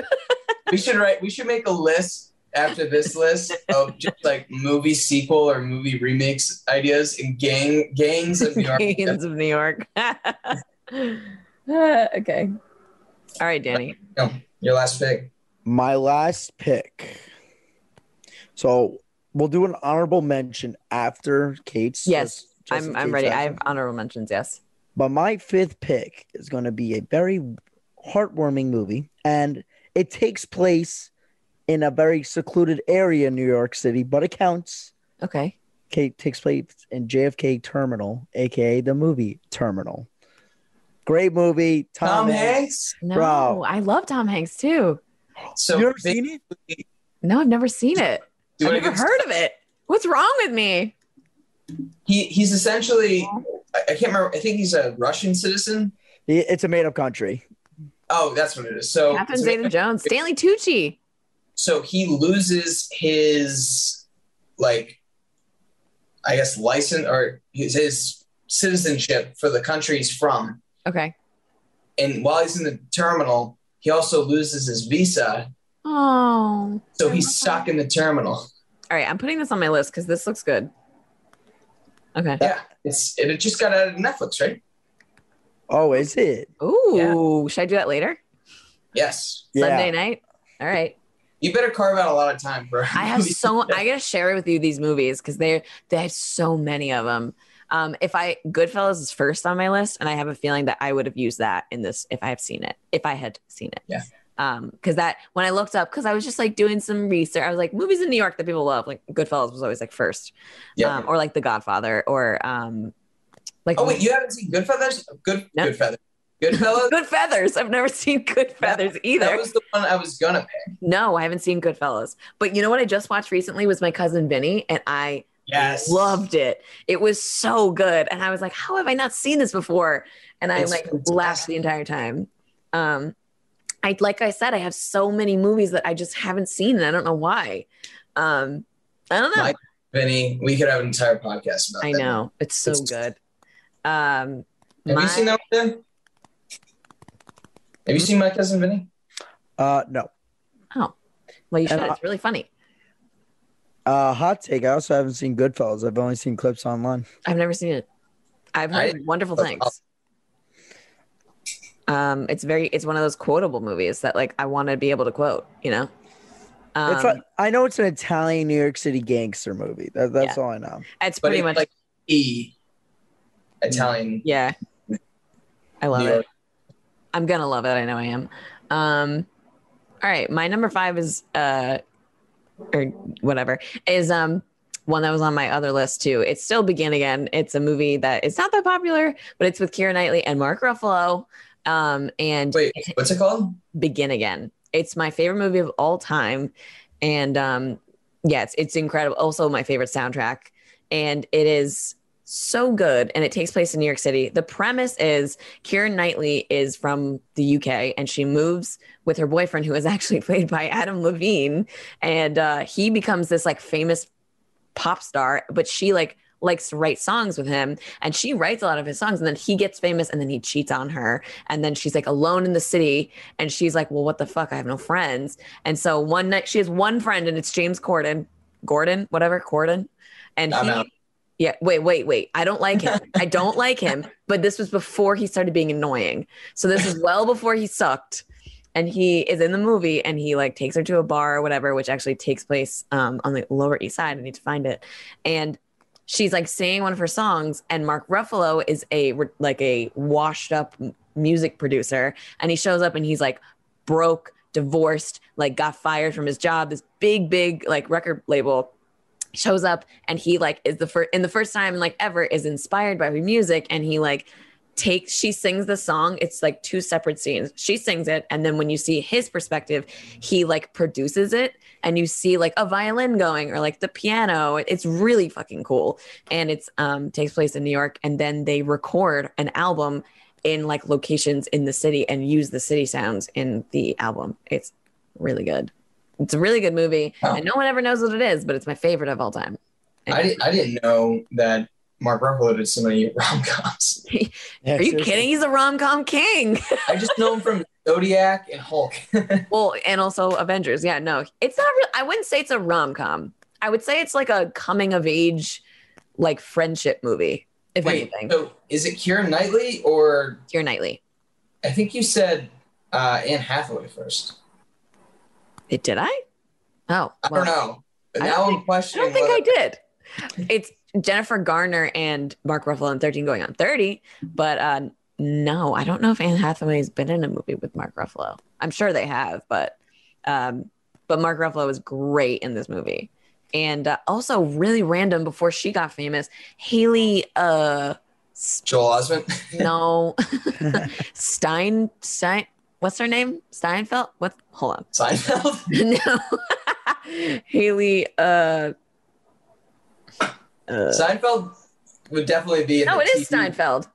We should write. We should make a list after this list of just like movie sequel or movie remakes ideas and gang gangs of New York. gangs of New York. Uh, okay. All right, Danny. Your last pick. My last pick. So we'll do an honorable mention after Kate's. Yes, just- just I'm I'm ready. that's- I have honorable mentions. Yes. But my fifth pick is going to be a very heartwarming movie, and it takes place in a very secluded area in New York City, but it counts. Okay. Okay, takes place in JFK Terminal, aka the movie Terminal. Great movie. Tom, Tom Hanks. Hanks. No, Bro. I love Tom Hanks too. So you ever seen it? No, I've never seen it. Do I've never give- heard of it. What's wrong with me? He he's essentially. I I can't remember. I think he's a Russian citizen. It's a made-up country. Oh, that's what it is. So Catherine Zeta Jones, Stanley Tucci. So he loses his like i guess license or his, his citizenship for the country he's from Okay. and while he's in the terminal he also loses his visa Oh. so he's stuck in the terminal All right, I'm putting this on my list because this looks good. Okay. yeah it's it just got out of netflix right Oh, is it? Ooh, should I do that later? Yes. Yeah. Sunday night. All right. You better carve out a lot of time for. I have so I gotta share with you these movies because they they have so many of them. Um, if I Goodfellas is first on my list, and I have a feeling that I would have used that in this if I have seen it, if I had seen it. Yeah. Um, because that when I looked up, because I was just like doing some research, I was like movies in New York that people love, like Goodfellas was always like first, Yeah. um, or like The Godfather, or um, like oh wait, you haven't seen Goodfellas? Good. No. Good feather. Goodfellas. Good Feathers. I've never seen Good Feathers either. That was the one I was gonna pick. no, I haven't seen Goodfellas. But you know what I just watched recently was my cousin Vinny, and I Yes. loved it. It was so good. And I was like, how have I not seen this before? And I It's like fantastic. laughed the entire time. Um, I like I said, I have so many movies that I just haven't seen, and I don't know why. Um, I don't know. My- Vinny, we could have an entire podcast about I that. know it's so It's- good. Um, Have my- you seen that one? Dan? Have you seen my cousin Vinny? Uh, no. Oh, well, you should. And I- It's really funny. Uh, hot take. I also haven't seen Goodfellas. I've only seen clips online. I've never seen it. I've heard I- wonderful that's things. Um, it's very, it's one of those quotable movies that like I want to be able to quote. You know. Um, it's like, I know it's an Italian New York City gangster movie. That, that's all I know. it's pretty it's much like E Italian Yeah. I love New it. York. I'm gonna love it. I know I am. Um all right, my number five is uh or whatever is um one that was on my other list too. It's still Begin Again. It's a movie that it's not that popular, but it's with Keira Knightley and Mark Ruffalo. Um and Wait, what's it called? Begin Again. It's my favorite movie of all time. And um yeah, it's it's incredible. Also my favorite soundtrack. And it is so good and it takes place in New York City. The premise is Kieran Knightley is from the UK and she moves with her boyfriend who is actually played by Adam Levine and uh he becomes this like famous pop star, but she like likes to write songs with him and she writes a lot of his songs and then he gets famous and then he cheats on her and then she's like alone in the city and she's like well what the fuck i have no friends and so one night she has one friend and it's james corden gordon whatever corden and I'm he out. Yeah wait wait wait. I don't like him. I don't like him but this was before he started being annoying. So this is well before he sucked. And he is in the movie and he like takes her to a bar or whatever which actually takes place um, on the lower east side. I need to find it. And she's like singing one of her songs and mark ruffalo is a like a washed up music producer. And he shows up and he's like broke divorced like got fired from his job this big big like record label shows up and he like is the first in the first time like ever is inspired by her music and he like takes she sings the song. It's like two separate scenes. She sings it and then when you see his perspective he like produces it and you see like a violin going or like the piano. It's really fucking cool. And it's um takes place in new york and then they record an album in like locations in the city and use the city sounds in the album. It's really good it's a really good movie Wow. and no one ever knows what it is but it's my favorite of all time I, di- I didn't know that Mark Ruffalo did so many rom coms. Yeah, are you seriously. kidding he's a rom-com king I just know him from Zodiac and Hulk. Well, and also Avengers. Yeah, no, it's not real. I wouldn't say it's a rom com. I would say it's like a coming of age, like friendship movie, if Wait, anything. so is it Kieran Knightley or Keira Knightley. I think you said uh, Anne Hathaway first? It did I? Oh, I don't know. But I don't I'm think- I don't think I did. It's Jennifer Garner and Mark Ruffalo in 13 going on 30, but uh no, I don't know if Anne Hathaway's been in a movie with Mark Ruffalo. I'm sure they have, but um but Mark Ruffalo is great in this movie. And uh, also really random before she got famous, Haley uh Joel Osment. no Stein Stein what's her name? Steinfeld? What hold on. Seinfeld. no. Haley uh uh, Seinfeld would definitely be. in no, it is TV Steinfeld.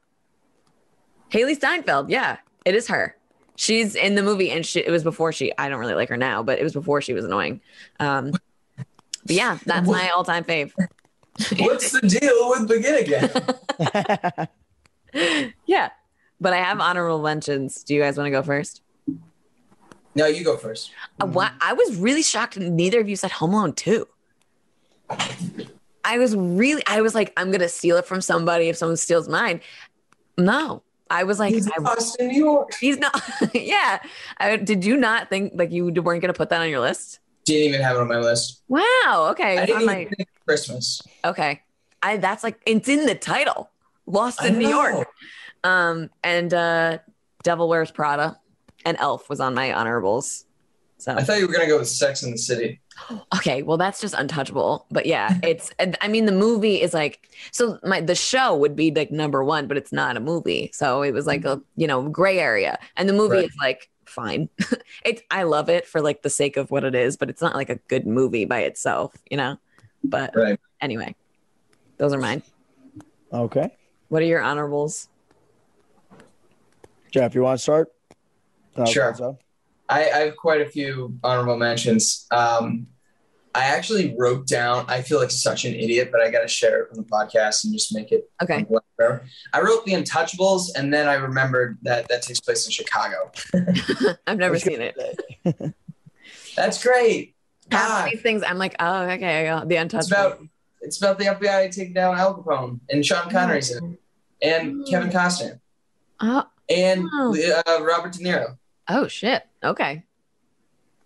Hailee Steinfeld. Yeah, it is her. She's in the movie, and she, it was before she. I don't really like her now, but it was before she was annoying. Um, but yeah, that's my all-time fave. What's the deal with Begin Again? yeah, but I have honorable mentions. Do you guys want to go first? No, you go first. Uh, I was really shocked. Neither of you said Home Alone two. I was really. I was like, I'm gonna steal it from somebody if someone steals mine. No, I was like, He's I- lost in New York. he's not. yeah. I, did you not think like you weren't going to put that on your list? Didn't even have it on my list. Wow. Okay. I didn't even my- think Christmas. okay. I that's like it's in the title. Lost in New. York. Um and uh Devil Wears Prada and Elf was on my honorables. So I thought you were gonna go with Sex in the City. okay, well that's just untouchable. But yeah, it's I mean the movie is like so my the show would be like number 1, but it's not a movie. So it was like a, you know, gray area. And the movie Right. is like fine. it's I love it for like the sake of what it is, but it's not like a good movie by itself, you know. But Right. anyway, those are mine. Okay. What are your honorables? Jeff, you want to start? Uh, Sure. so- I, I have quite a few honorable mentions. Um, I actually wrote down. I feel like such an idiot, but I got to share it on the podcast and just make it Okay. whatever. I wrote The Untouchables, and then I remembered that that takes place in Chicago. I've never seen it. That's great. Half Ah, these things, I'm like, oh, okay, I got the it's about it's about the FBI taking down Al Capone and Sean Connery's in it, and Kevin Costner Oh, and Oh. uh, Robert De Niro. oh shit. Okay.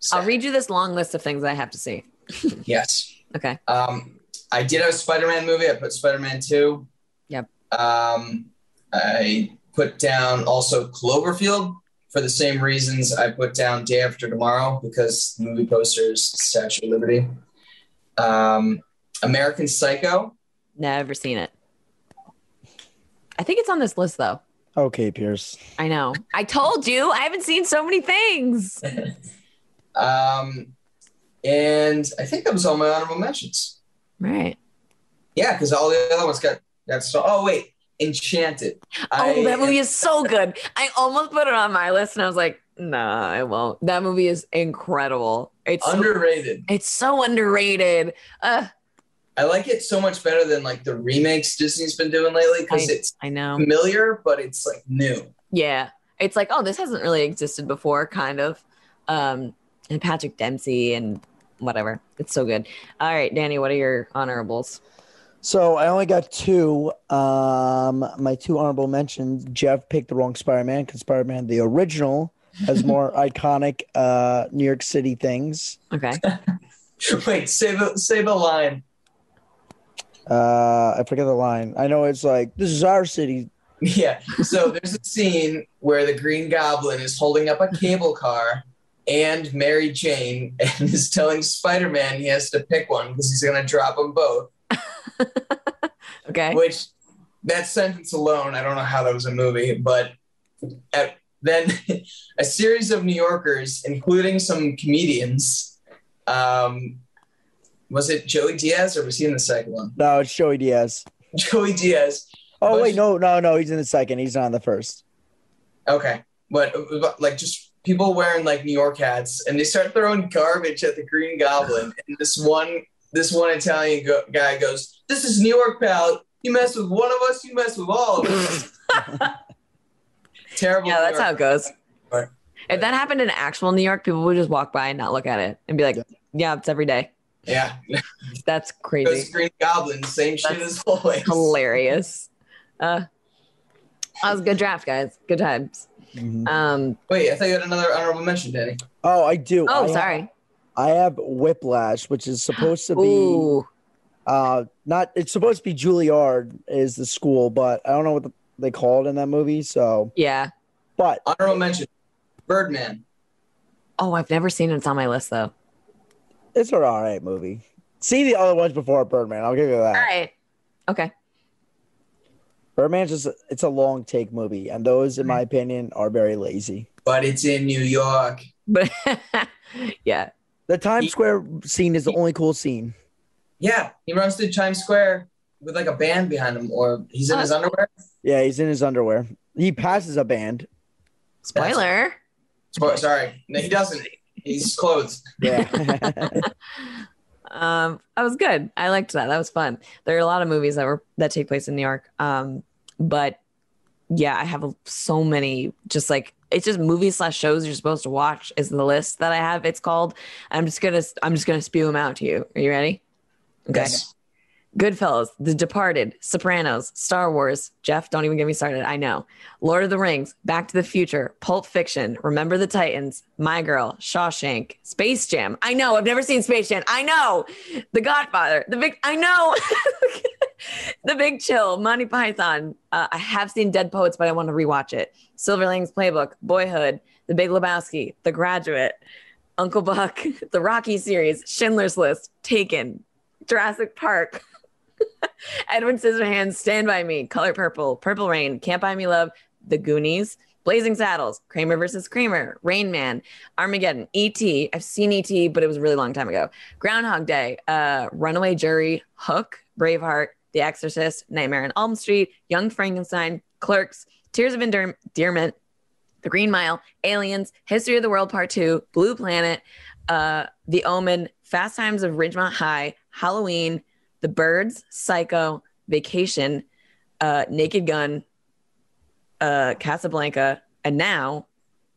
So, I'll read you this long list of things I have to see. Yes. Okay. Um, I did have a Spider-Man movie. I put Spider-Man Two. Yep. Um, I put down also Cloverfield for the same reasons I put down Day After Tomorrow because the movie posters Statue of Liberty. Um, American Psycho. Never seen it. I think it's on this list though. Okay, Pierce. I know. I told you I haven't seen so many things. Um, and I think that was all my honorable mentions. Right. Yeah, because all the other ones got got so. Oh wait, Enchanted. Oh, that movie is so good. I almost put it on my list and I was like, nah, I won't. That movie is incredible. It's so, underrated. it's so underrated. Uh, I like it so much better than like the remakes Disney's been doing lately because it's I know. familiar, but it's like new. Yeah. It's like, oh, this hasn't really existed before, kind of. Um, and Patrick Dempsey and whatever. It's so good. All right, Danny, what are your honorables? So I only got two. Um, my two honorable mentions. Jeff picked the wrong Spider-Man because Spider-Man, the original, has more iconic uh, New York City things. Okay. Wait, save a say the line. Uh, I forget the line. I know it's like this is our city. Yeah. So there's a scene where the Green Goblin is holding up a cable car and Mary Jane and is telling Spider-Man he has to pick one because he's gonna drop them both. Okay. Which that sentence alone, I don't know how that was a movie, but at, then a series of New Yorkers, including some comedians, um, was it Joey Diaz or was he in the second one? No, it's Joey Diaz. Joey Diaz. Oh wait, no, no, no. He's in the second. He's not in the first. Okay, but but, like just people wearing like New York hats, and they start throwing garbage at the Green Goblin, and this one this one Italian go- guy goes, "This is New York, pal. You mess with one of us, you mess with all of us." Terrible. yeah, that's how it goes. Right. If that happened in actual New York, people would just walk by and not look at it and be like, Yeah. yeah, it's every day. Yeah, That's those crazy. Green Goblins, same shit That's as always. Hilarious. Uh, that was a good draft, guys. Good times. Mhm. Um, Wait, I thought you had another honorable mention, Danny. Oh, I do. oh, I ha- sorry. I have Whiplash, which is supposed to be Ooh, uh not. It's supposed to be Juilliard is the school, but I don't know what the, they called in that movie. So, yeah. but Honorable mention, Birdman. Oh, I've never seen it. It's on my list though. It's an all right movie. See the other ones before Birdman. I'll give you that. All right. Okay. Birdman's just it's a long take movie, and those, in my mm-hmm. opinion, are very lazy. But it's in New York. But yeah. The Times He- Square scene is the only cool scene. Yeah, he runs through Times Square with like a band behind him, or he's in uh, his Oh. underwear. Yeah, he's in his underwear. He passes a band. Spoiler. Spo- Sorry, no, he doesn't. He's clothed. Yeah. um that was good. I liked that. That was fun. There are a lot of movies that were that take place in new york. Um but yeah i have so many just like it's just movies slash shows you're supposed to watch is the list that i have. It's called i'm just gonna i'm just gonna spew them out to you. Are you ready? Okay. Yes. Goodfellas, The Departed, Sopranos, Star Wars. Jeff, don't even get me started. I know. Lord of the Rings, Back to the Future, Pulp Fiction, Remember the Titans, My Girl, Shawshank, Space Jam. I know. I've never seen Space Jam. I know. The Godfather, The Big. I know. the Big Chill, Monty Python. Uh, I have seen Dead Poets, but I want to rewatch it. Silver Linings Playbook, Boyhood, The Big Lebowski, The Graduate, Uncle Buck, The Rocky series, Schindler's List, Taken, Jurassic Park. Edward Scissorhands, Stand By Me, Color Purple, Purple Rain, Can't Buy Me Love, The Goonies, Blazing Saddles, Kramer versus Kramer, Rain Man, Armageddon, E.T. I've seen E.T., but it was a really long time ago. Groundhog Day, uh, Runaway Jury, Hook, Braveheart, The Exorcist, Nightmare on Elm Street, Young Frankenstein, Clerks, Tears of Endearment, The Green Mile, Aliens, History of the World Part 2, Blue Planet, uh, The Omen, Fast Times of Ridgemont High, Halloween, the Birds, Psycho, Vacation, uh, Naked Gun, uh, Casablanca, and now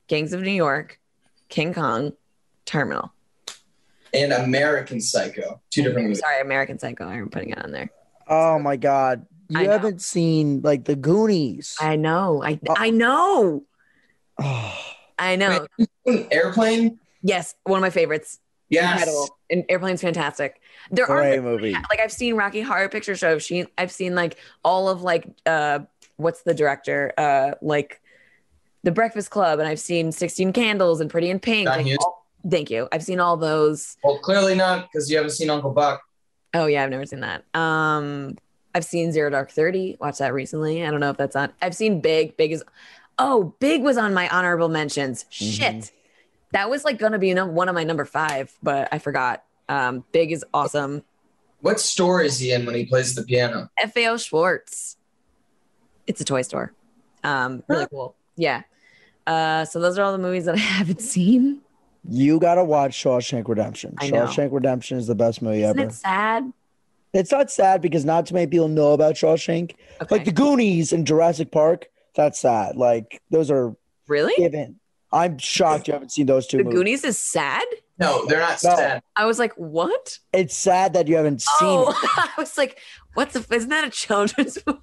Gangs of New York, King Kong, Terminal. And American Psycho. Two different movies. Sorry, American Psycho. I'm putting it on there. Oh my god. You I haven't seen like the Goonies. I know. I Oh. I know. Oh, I know. Airplane? Yes, one of my favorites. Yes. Incredible. And Airplane's fantastic. There are great movie. like I've seen Rocky Horror Picture Show. She I've seen like all of like uh what's the director uh like The Breakfast Club and I've seen 16 Candles and Pretty in Pink. Like, all- thank you. I've seen all those. Well, clearly not because you haven't seen Uncle Buck. Oh yeah, I've never seen that. Um I've seen Zero Dark 30. Watched that recently. I don't know if that's on. I've seen Big. Big is Oh, Big was on my honorable mentions. Shit. That was like gonna be one of my number 5, but I forgot. Um Big is awesome. What store is he in when he plays the piano? FAO Schwarz. It's a toy store. Um, really cool. Yeah. Uh, so those are all the movies that I haven't seen. you gotta watch Shawshank Redemption. I know. Shawshank Redemption is the best movie Isn't ever. it sad? It's not sad because not too many people know about Shawshank. Okay. Like the Goonies and Jurassic Park. That's sad. Like those are really? given. I'm shocked you haven't seen those two The movies. Goonies is sad? No, they're not No. sad. I was like, what? It's sad that you haven't seen Oh, it. I was like, what's the, isn't that a children's movie?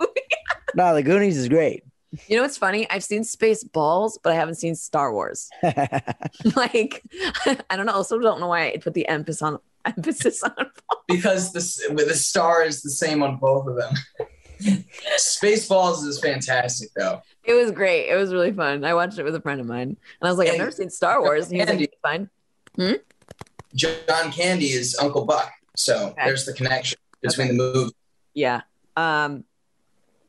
No, the Goonies is great. You know what's funny? I've seen Spaceballs, but I haven't seen Star Wars. like, I don't know. Also, don't know why I put the emphasis on emphasis on. Because the, the star is the same on both of them. Spaceballs is fantastic though. It was great. It was really fun. I watched it with a friend of mine, and I was like, I've never seen Star Wars. And he was like, Andy. "It's fine. John Candy is Uncle Buck. So Okay. there's the connection between the movie. Yeah. Um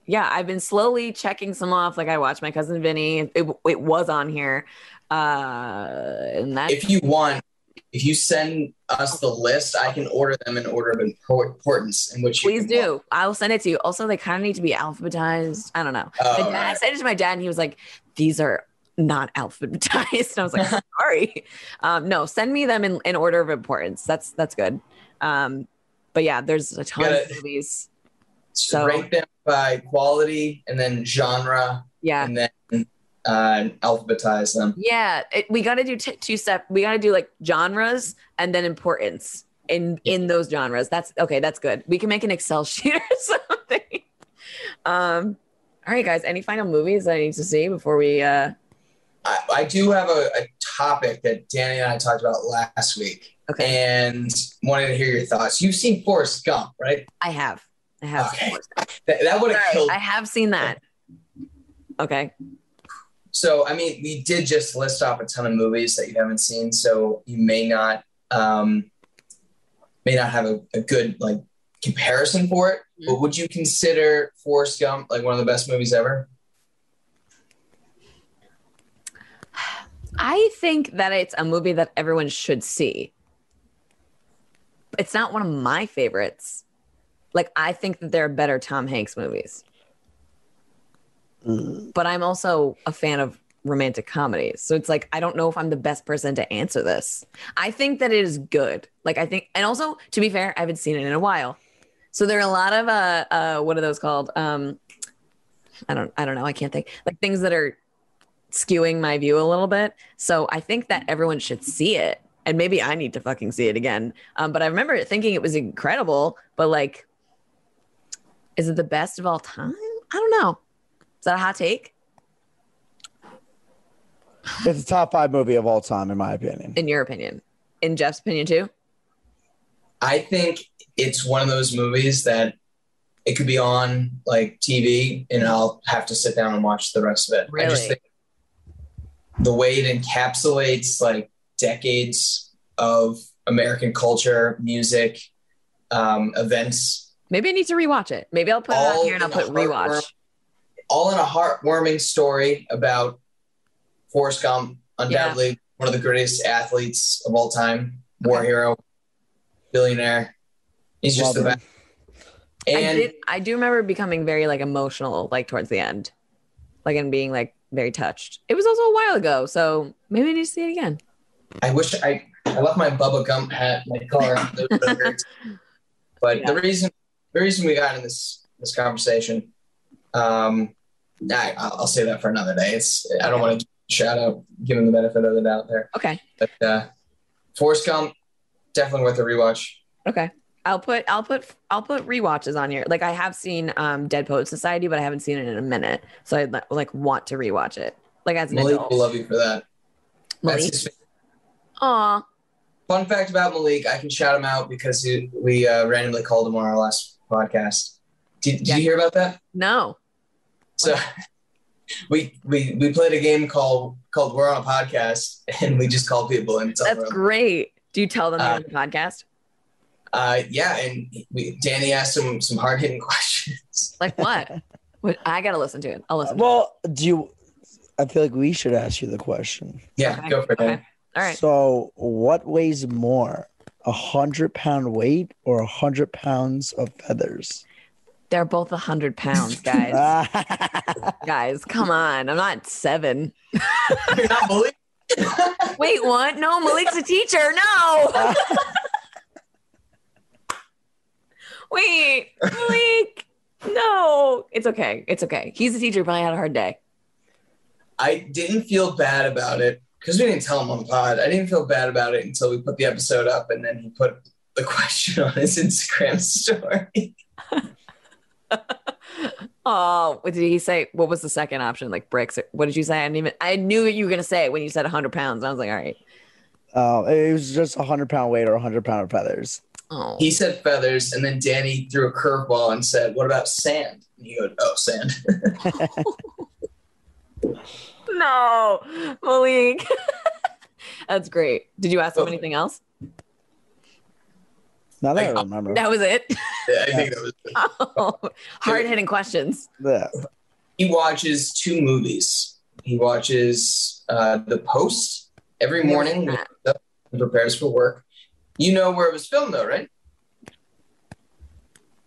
yeah, I've been slowly checking some off. Like I watched my cousin Vinny. It, it was on here. Uh and that If you want, if you send us the list, I can order them in order of importance in which please do. I'll send it to you. Also, they kind of need to be alphabetized. I don't know. Oh, dad, I sent it to my dad and he was like, these are not alphabetized. And I was like, sorry. Um, no, send me them in, in order of importance. That's that's good. Um, but yeah, there's a ton of movies. So So- rate them by quality and then genre Yeah. and then uh, alphabetize them. Yeah, it, we got to do t- two step. We got to do like genres and then importance in in those genres. That's okay. That's good. We can make an Excel sheet or something. Um, all right, guys. Any final movies that I need to see before we? uh I, I do have a, a topic that Danny and I talked about last week Okay, and wanted to hear your thoughts. You've seen Forrest Gump, right? I have. I have. Okay. That, that would have killed I have seen that. Okay. So, I mean, we did just list off a ton of movies that you haven't seen, so you may not um, may not have a, a good like comparison for it. Mhm. But would you consider Forrest Gump like one of the best movies ever? I think that it's a movie that everyone should see. It's not one of my favorites. Like I think that there are better Tom Hanks movies. But I'm also a fan of romantic comedies. So it's like I don't know if I'm the best person to answer this. I think that it is good. Like I think and also to be fair, I haven't seen it in a while. So there are a lot of uh uh what are those called? Um I don't I don't know, I can't think. Like things that are skewing my view a little bit. So I think that everyone should see it. And maybe I need to fucking see it again. Um, but I remember thinking it was incredible, but like Is it the best of all time? I don't know. Is that a hot take It's a top five movie of all time, in my opinion. in your opinion? In Jeff's opinion too? I think it's one of those movies that it could be on like TV and I'll have to sit down and watch the rest of it. I just Really? think the way it encapsulates like decades of American culture, music, um, events, Maybe I need to rewatch it. Maybe I'll put it on here and I'll put rewatch. All in a heartwarming story about Forrest Gump, undoubtedly one of the greatest athletes of all time, war Okay. hero, billionaire. He's just Love the him. best. I And did. I do remember becoming very like emotional, like towards the end, like and being like very touched. It was also a while ago, so maybe I need to see it again. I wish I I left my Bubba Gump hat in my car. That was really great. but Yeah. the reason the reason we got in this this conversation, um, I, I'll I'll say that for another day. It's I don't want to shout out, give him the benefit of the doubt there. Okay. But uh, Forrest Gump, definitely worth a rewatch. Okay. I'll put I'll put I'll put rewatches on here. Like I have seen um Dead Poet Society, but I haven't seen it in a minute. So I like want to rewatch it. Like as an Malik adult. will love you for that. That's Malik. his Aw. fun fact about Malik. I can shout him out because we uh, randomly called him on our last podcast. Did, did Yeah. you hear about that? No. So we we we played a game called called We're on a podcast, and we just called people and tell That's them. great. Do you tell them you're Uh, on the podcast? Uh, yeah, and we, Danny asked some some hard hitting questions. Like what? what? I gotta listen to it. I'll listen. to it. Well, do you? I feel like we should ask you the question. Yeah, Okay, go for it. okay. All right. So, what weighs more, a hundred pound weight or a hundred pounds of feathers? They're both a hundred pounds, guys. guys, come on. I'm not seven. You're not Malik. Wait, what? No, Malik's a teacher. No. Wait, Malik. No. It's okay. It's okay. He's a teacher, probably had a hard day. I didn't feel bad about it because we didn't tell him on the pod. I didn't feel bad about it until we put the episode up, and then he put the question on his Instagram story. Oh, what did he say? What was the second option? Like bricks? What did you say? I didn't even. I knew what you were gonna say when you said 100 pounds. I was like, all right. Uh, it was just a hundred pound weight or a hundred pound of feathers. Oh, He said feathers, and then Danny threw a curveball and said, "What about sand?" And he goes, "Oh, sand." no, Malik. That's great. Did you ask him Oh. anything else? Now that I remember, That was it. Yeah, I think that was. Oh, hard hitting questions. yeah. He watches two movies. He watches uh, The Post every morning. seen when that. he wakes up and prepares for work. You know where it was filmed, though, right?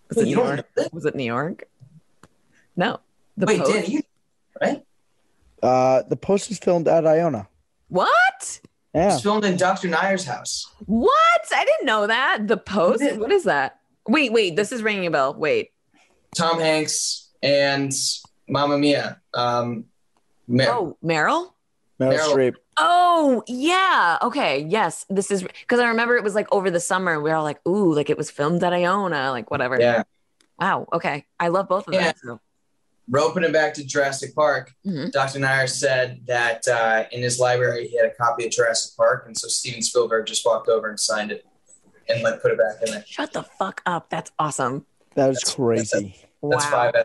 Was it New York? Was it New York? No. The Wait, Post? Danny, you right? Uh, the post was filmed at Iona. What? It Yeah. was filmed in Dr. Nyre's house. What? I didn't know that. The Post? What is that? Wait, wait. This is ringing a bell. Wait. Tom Hanks and Mamma Mia. Um, Mer- Oh, Meryl? Meryl Meryl- Streep. Oh, yeah. Okay. Yes. This is because I remember it was like over the summer we were all like, ooh, like it was filmed at Iona, like whatever. Yeah. Wow. Okay. I love both of Yeah. them. So. Roping it back to Jurassic Park, Mhm. Dr. Nyre said that uh, in his library he had a copy of Jurassic Park, and so Steven Spielberg just walked over and signed it and like put it back in there. Shut the fuck up. That's awesome. That was That's- crazy. That's wow. five.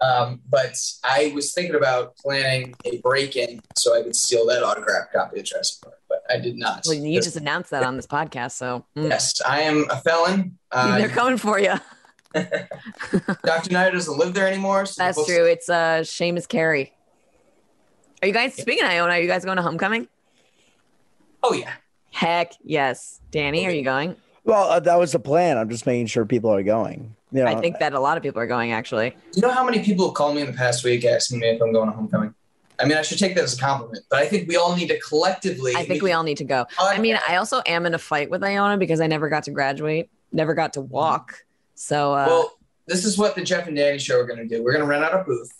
Um, but I was thinking about planning a break-in so I could steal that autographed copy of Jurassic Park, but I did not. Well, you just announced that on this podcast, so mm, yes, I am a felon. they're Uh, coming for you. Dr. Nyre doesn't live there anymore. So That's books- true. It's uh Seamus Carey. Are you guys speaking of Iona? Are you guys going to homecoming? Oh yeah. Heck yes. Danny, are you going? Well, uh, that was the plan. I'm just making sure people are going. You know, I think that a lot of people are going actually. You know how many people have called me in the past week asking me if I'm going to homecoming? I mean, I should take that as a compliment, but I think we all need to collectively. I think we all need to go. I mean, I also am in a fight with Iona because I never got to graduate, never got to walk. So uh Well, this is what the Jeff and Danny show are going to do. We're going to rent out a booth,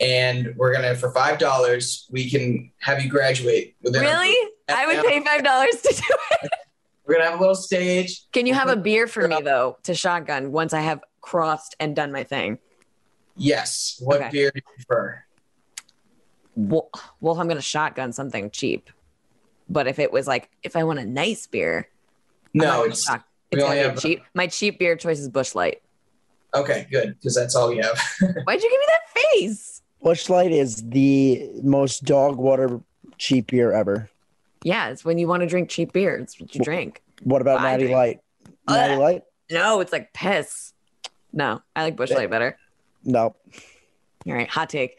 and we're going to for five dollars we can have you graduate. Within really? I would pay five dollars to do it. We're going to have a little stage. Can you have a beer for me though to shotgun once I have crossed and done my thing. Yes. What Okay. beer do you prefer? Well, well, if I'm gonna shotgun something cheap, but if it was like if I want a nice beer, No, it's shock- it's only have- uh, cheap. My cheap beer choice is Busch Light. okay, good, because that's all we have. Why'd you give me that face? Busch Light is the most dog water cheap beer ever. Yeah, it's when you want to drink cheap beer. It's what you drink. What about I Natty drink- Light? Natty Ugh. Light? No, it's like piss. No, I like Busch Light better. No. All right, hot take.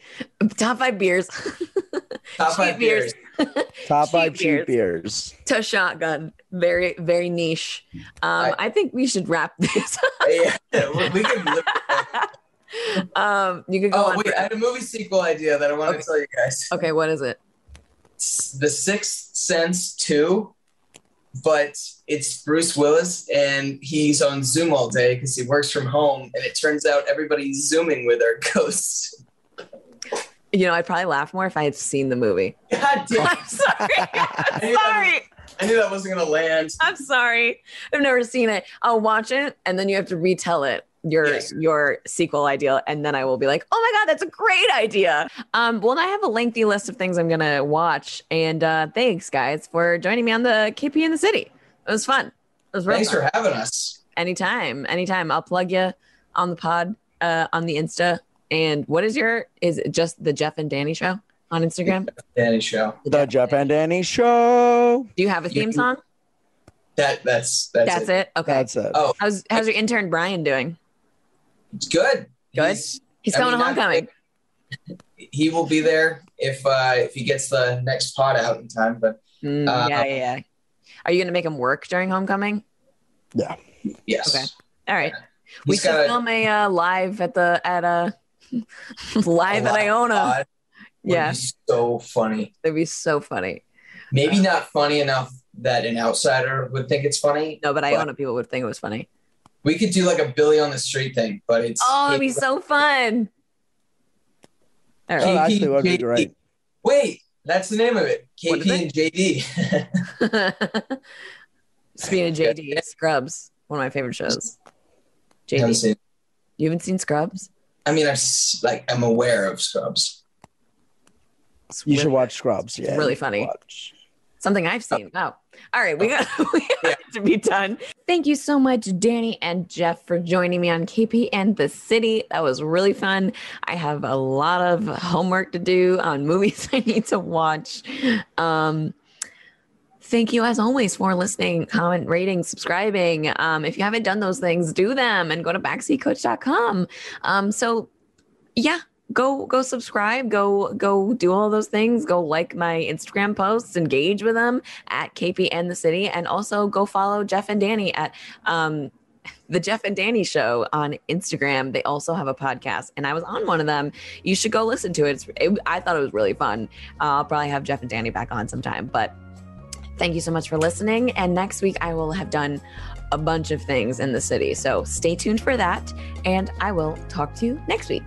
Top five beers. Top Cheap five beers. beers. Top Cheap five cheap beers. beers. to shotgun. Very, very niche. Um, I- I, think we should wrap this. yeah, we we can. Live um, you could go oh on. wait, I had a movie sequel idea that I want Okay. to tell you guys. okay, what is it? The Sixth Sense two, but it's Bruce Willis and he's on Zoom all day because he works from home, and it turns out everybody's zooming with our ghosts. You know, I'd probably laugh more if I had seen the movie. God damn! I'm sorry. I'm knew that sorry. I knew that wasn't gonna land. I'm sorry. I've never seen it. I'll watch it and then you have to retell it. Your Yes. your sequel idea, and then I will be like, "Oh my god, that's a great idea!" Um, well, and I have a lengthy list of things I'm gonna watch, and uh, thanks guys for joining me on the KP in the City. It was fun. It was real Thanks fun. for having us. anytime anytime i'll plug you on the pod uh on the insta and what is your is it just the jeff and danny show on instagram Danny show. The Jeff and Danny Show. do you have a theme song That that's that's, that's, it. it. okay That's it. Oh, how's how's your intern brian doing it's good. Good? He's- he's I coming mean, to not- homecoming he will be there if uh if he gets the next pot out in time. But Mm, Uh, yeah yeah yeah are you gonna make him work during homecoming Yeah. yes, Okay. all right we He's should got a- film a uh, live at the at uh live a at live iona pod yeah be so funny. that'd be so funny Maybe not funny enough that an outsider would think it's funny. no but But- iona people would think it was funny We could do like a Billy on the Street thing, but it's oh it'd be so fun all Oh, right KP actually, would be JD. great. Wait, that's the name of it. What is KP and JD. Speaking of JD, Scrubs, one of my favorite shows. Haven't seen- you haven't seen Scrubs? I mean, I'm like I'm aware of Scrubs. It's You should watch Scrubs. Yeah. really funny. watch. Something I've seen. Wow. All right, we got, we got to be done. Thank you so much, Danny and Jeff, for joining me on KP and the City. That was really fun. I have a lot of homework to do on movies I need to watch. Um, thank you as always for listening, comment, rating, subscribing. Um, if you haven't done those things, do them and go to backseatcoach.com. Um, so yeah, go go subscribe, go go do all those things, go like my Instagram posts, engage with them at KP and the City, and also go follow Jeff and Danny at um the Jeff and Danny show on Instagram. They also have a podcast, and I was on one of them. You should go listen to it. It I thought it was really fun. Uh, I'll probably have Jeff and Danny back on sometime, but thank you so much for listening. And next week, I will have done a bunch of things in the city. So stay tuned for that. And I will talk to you next week.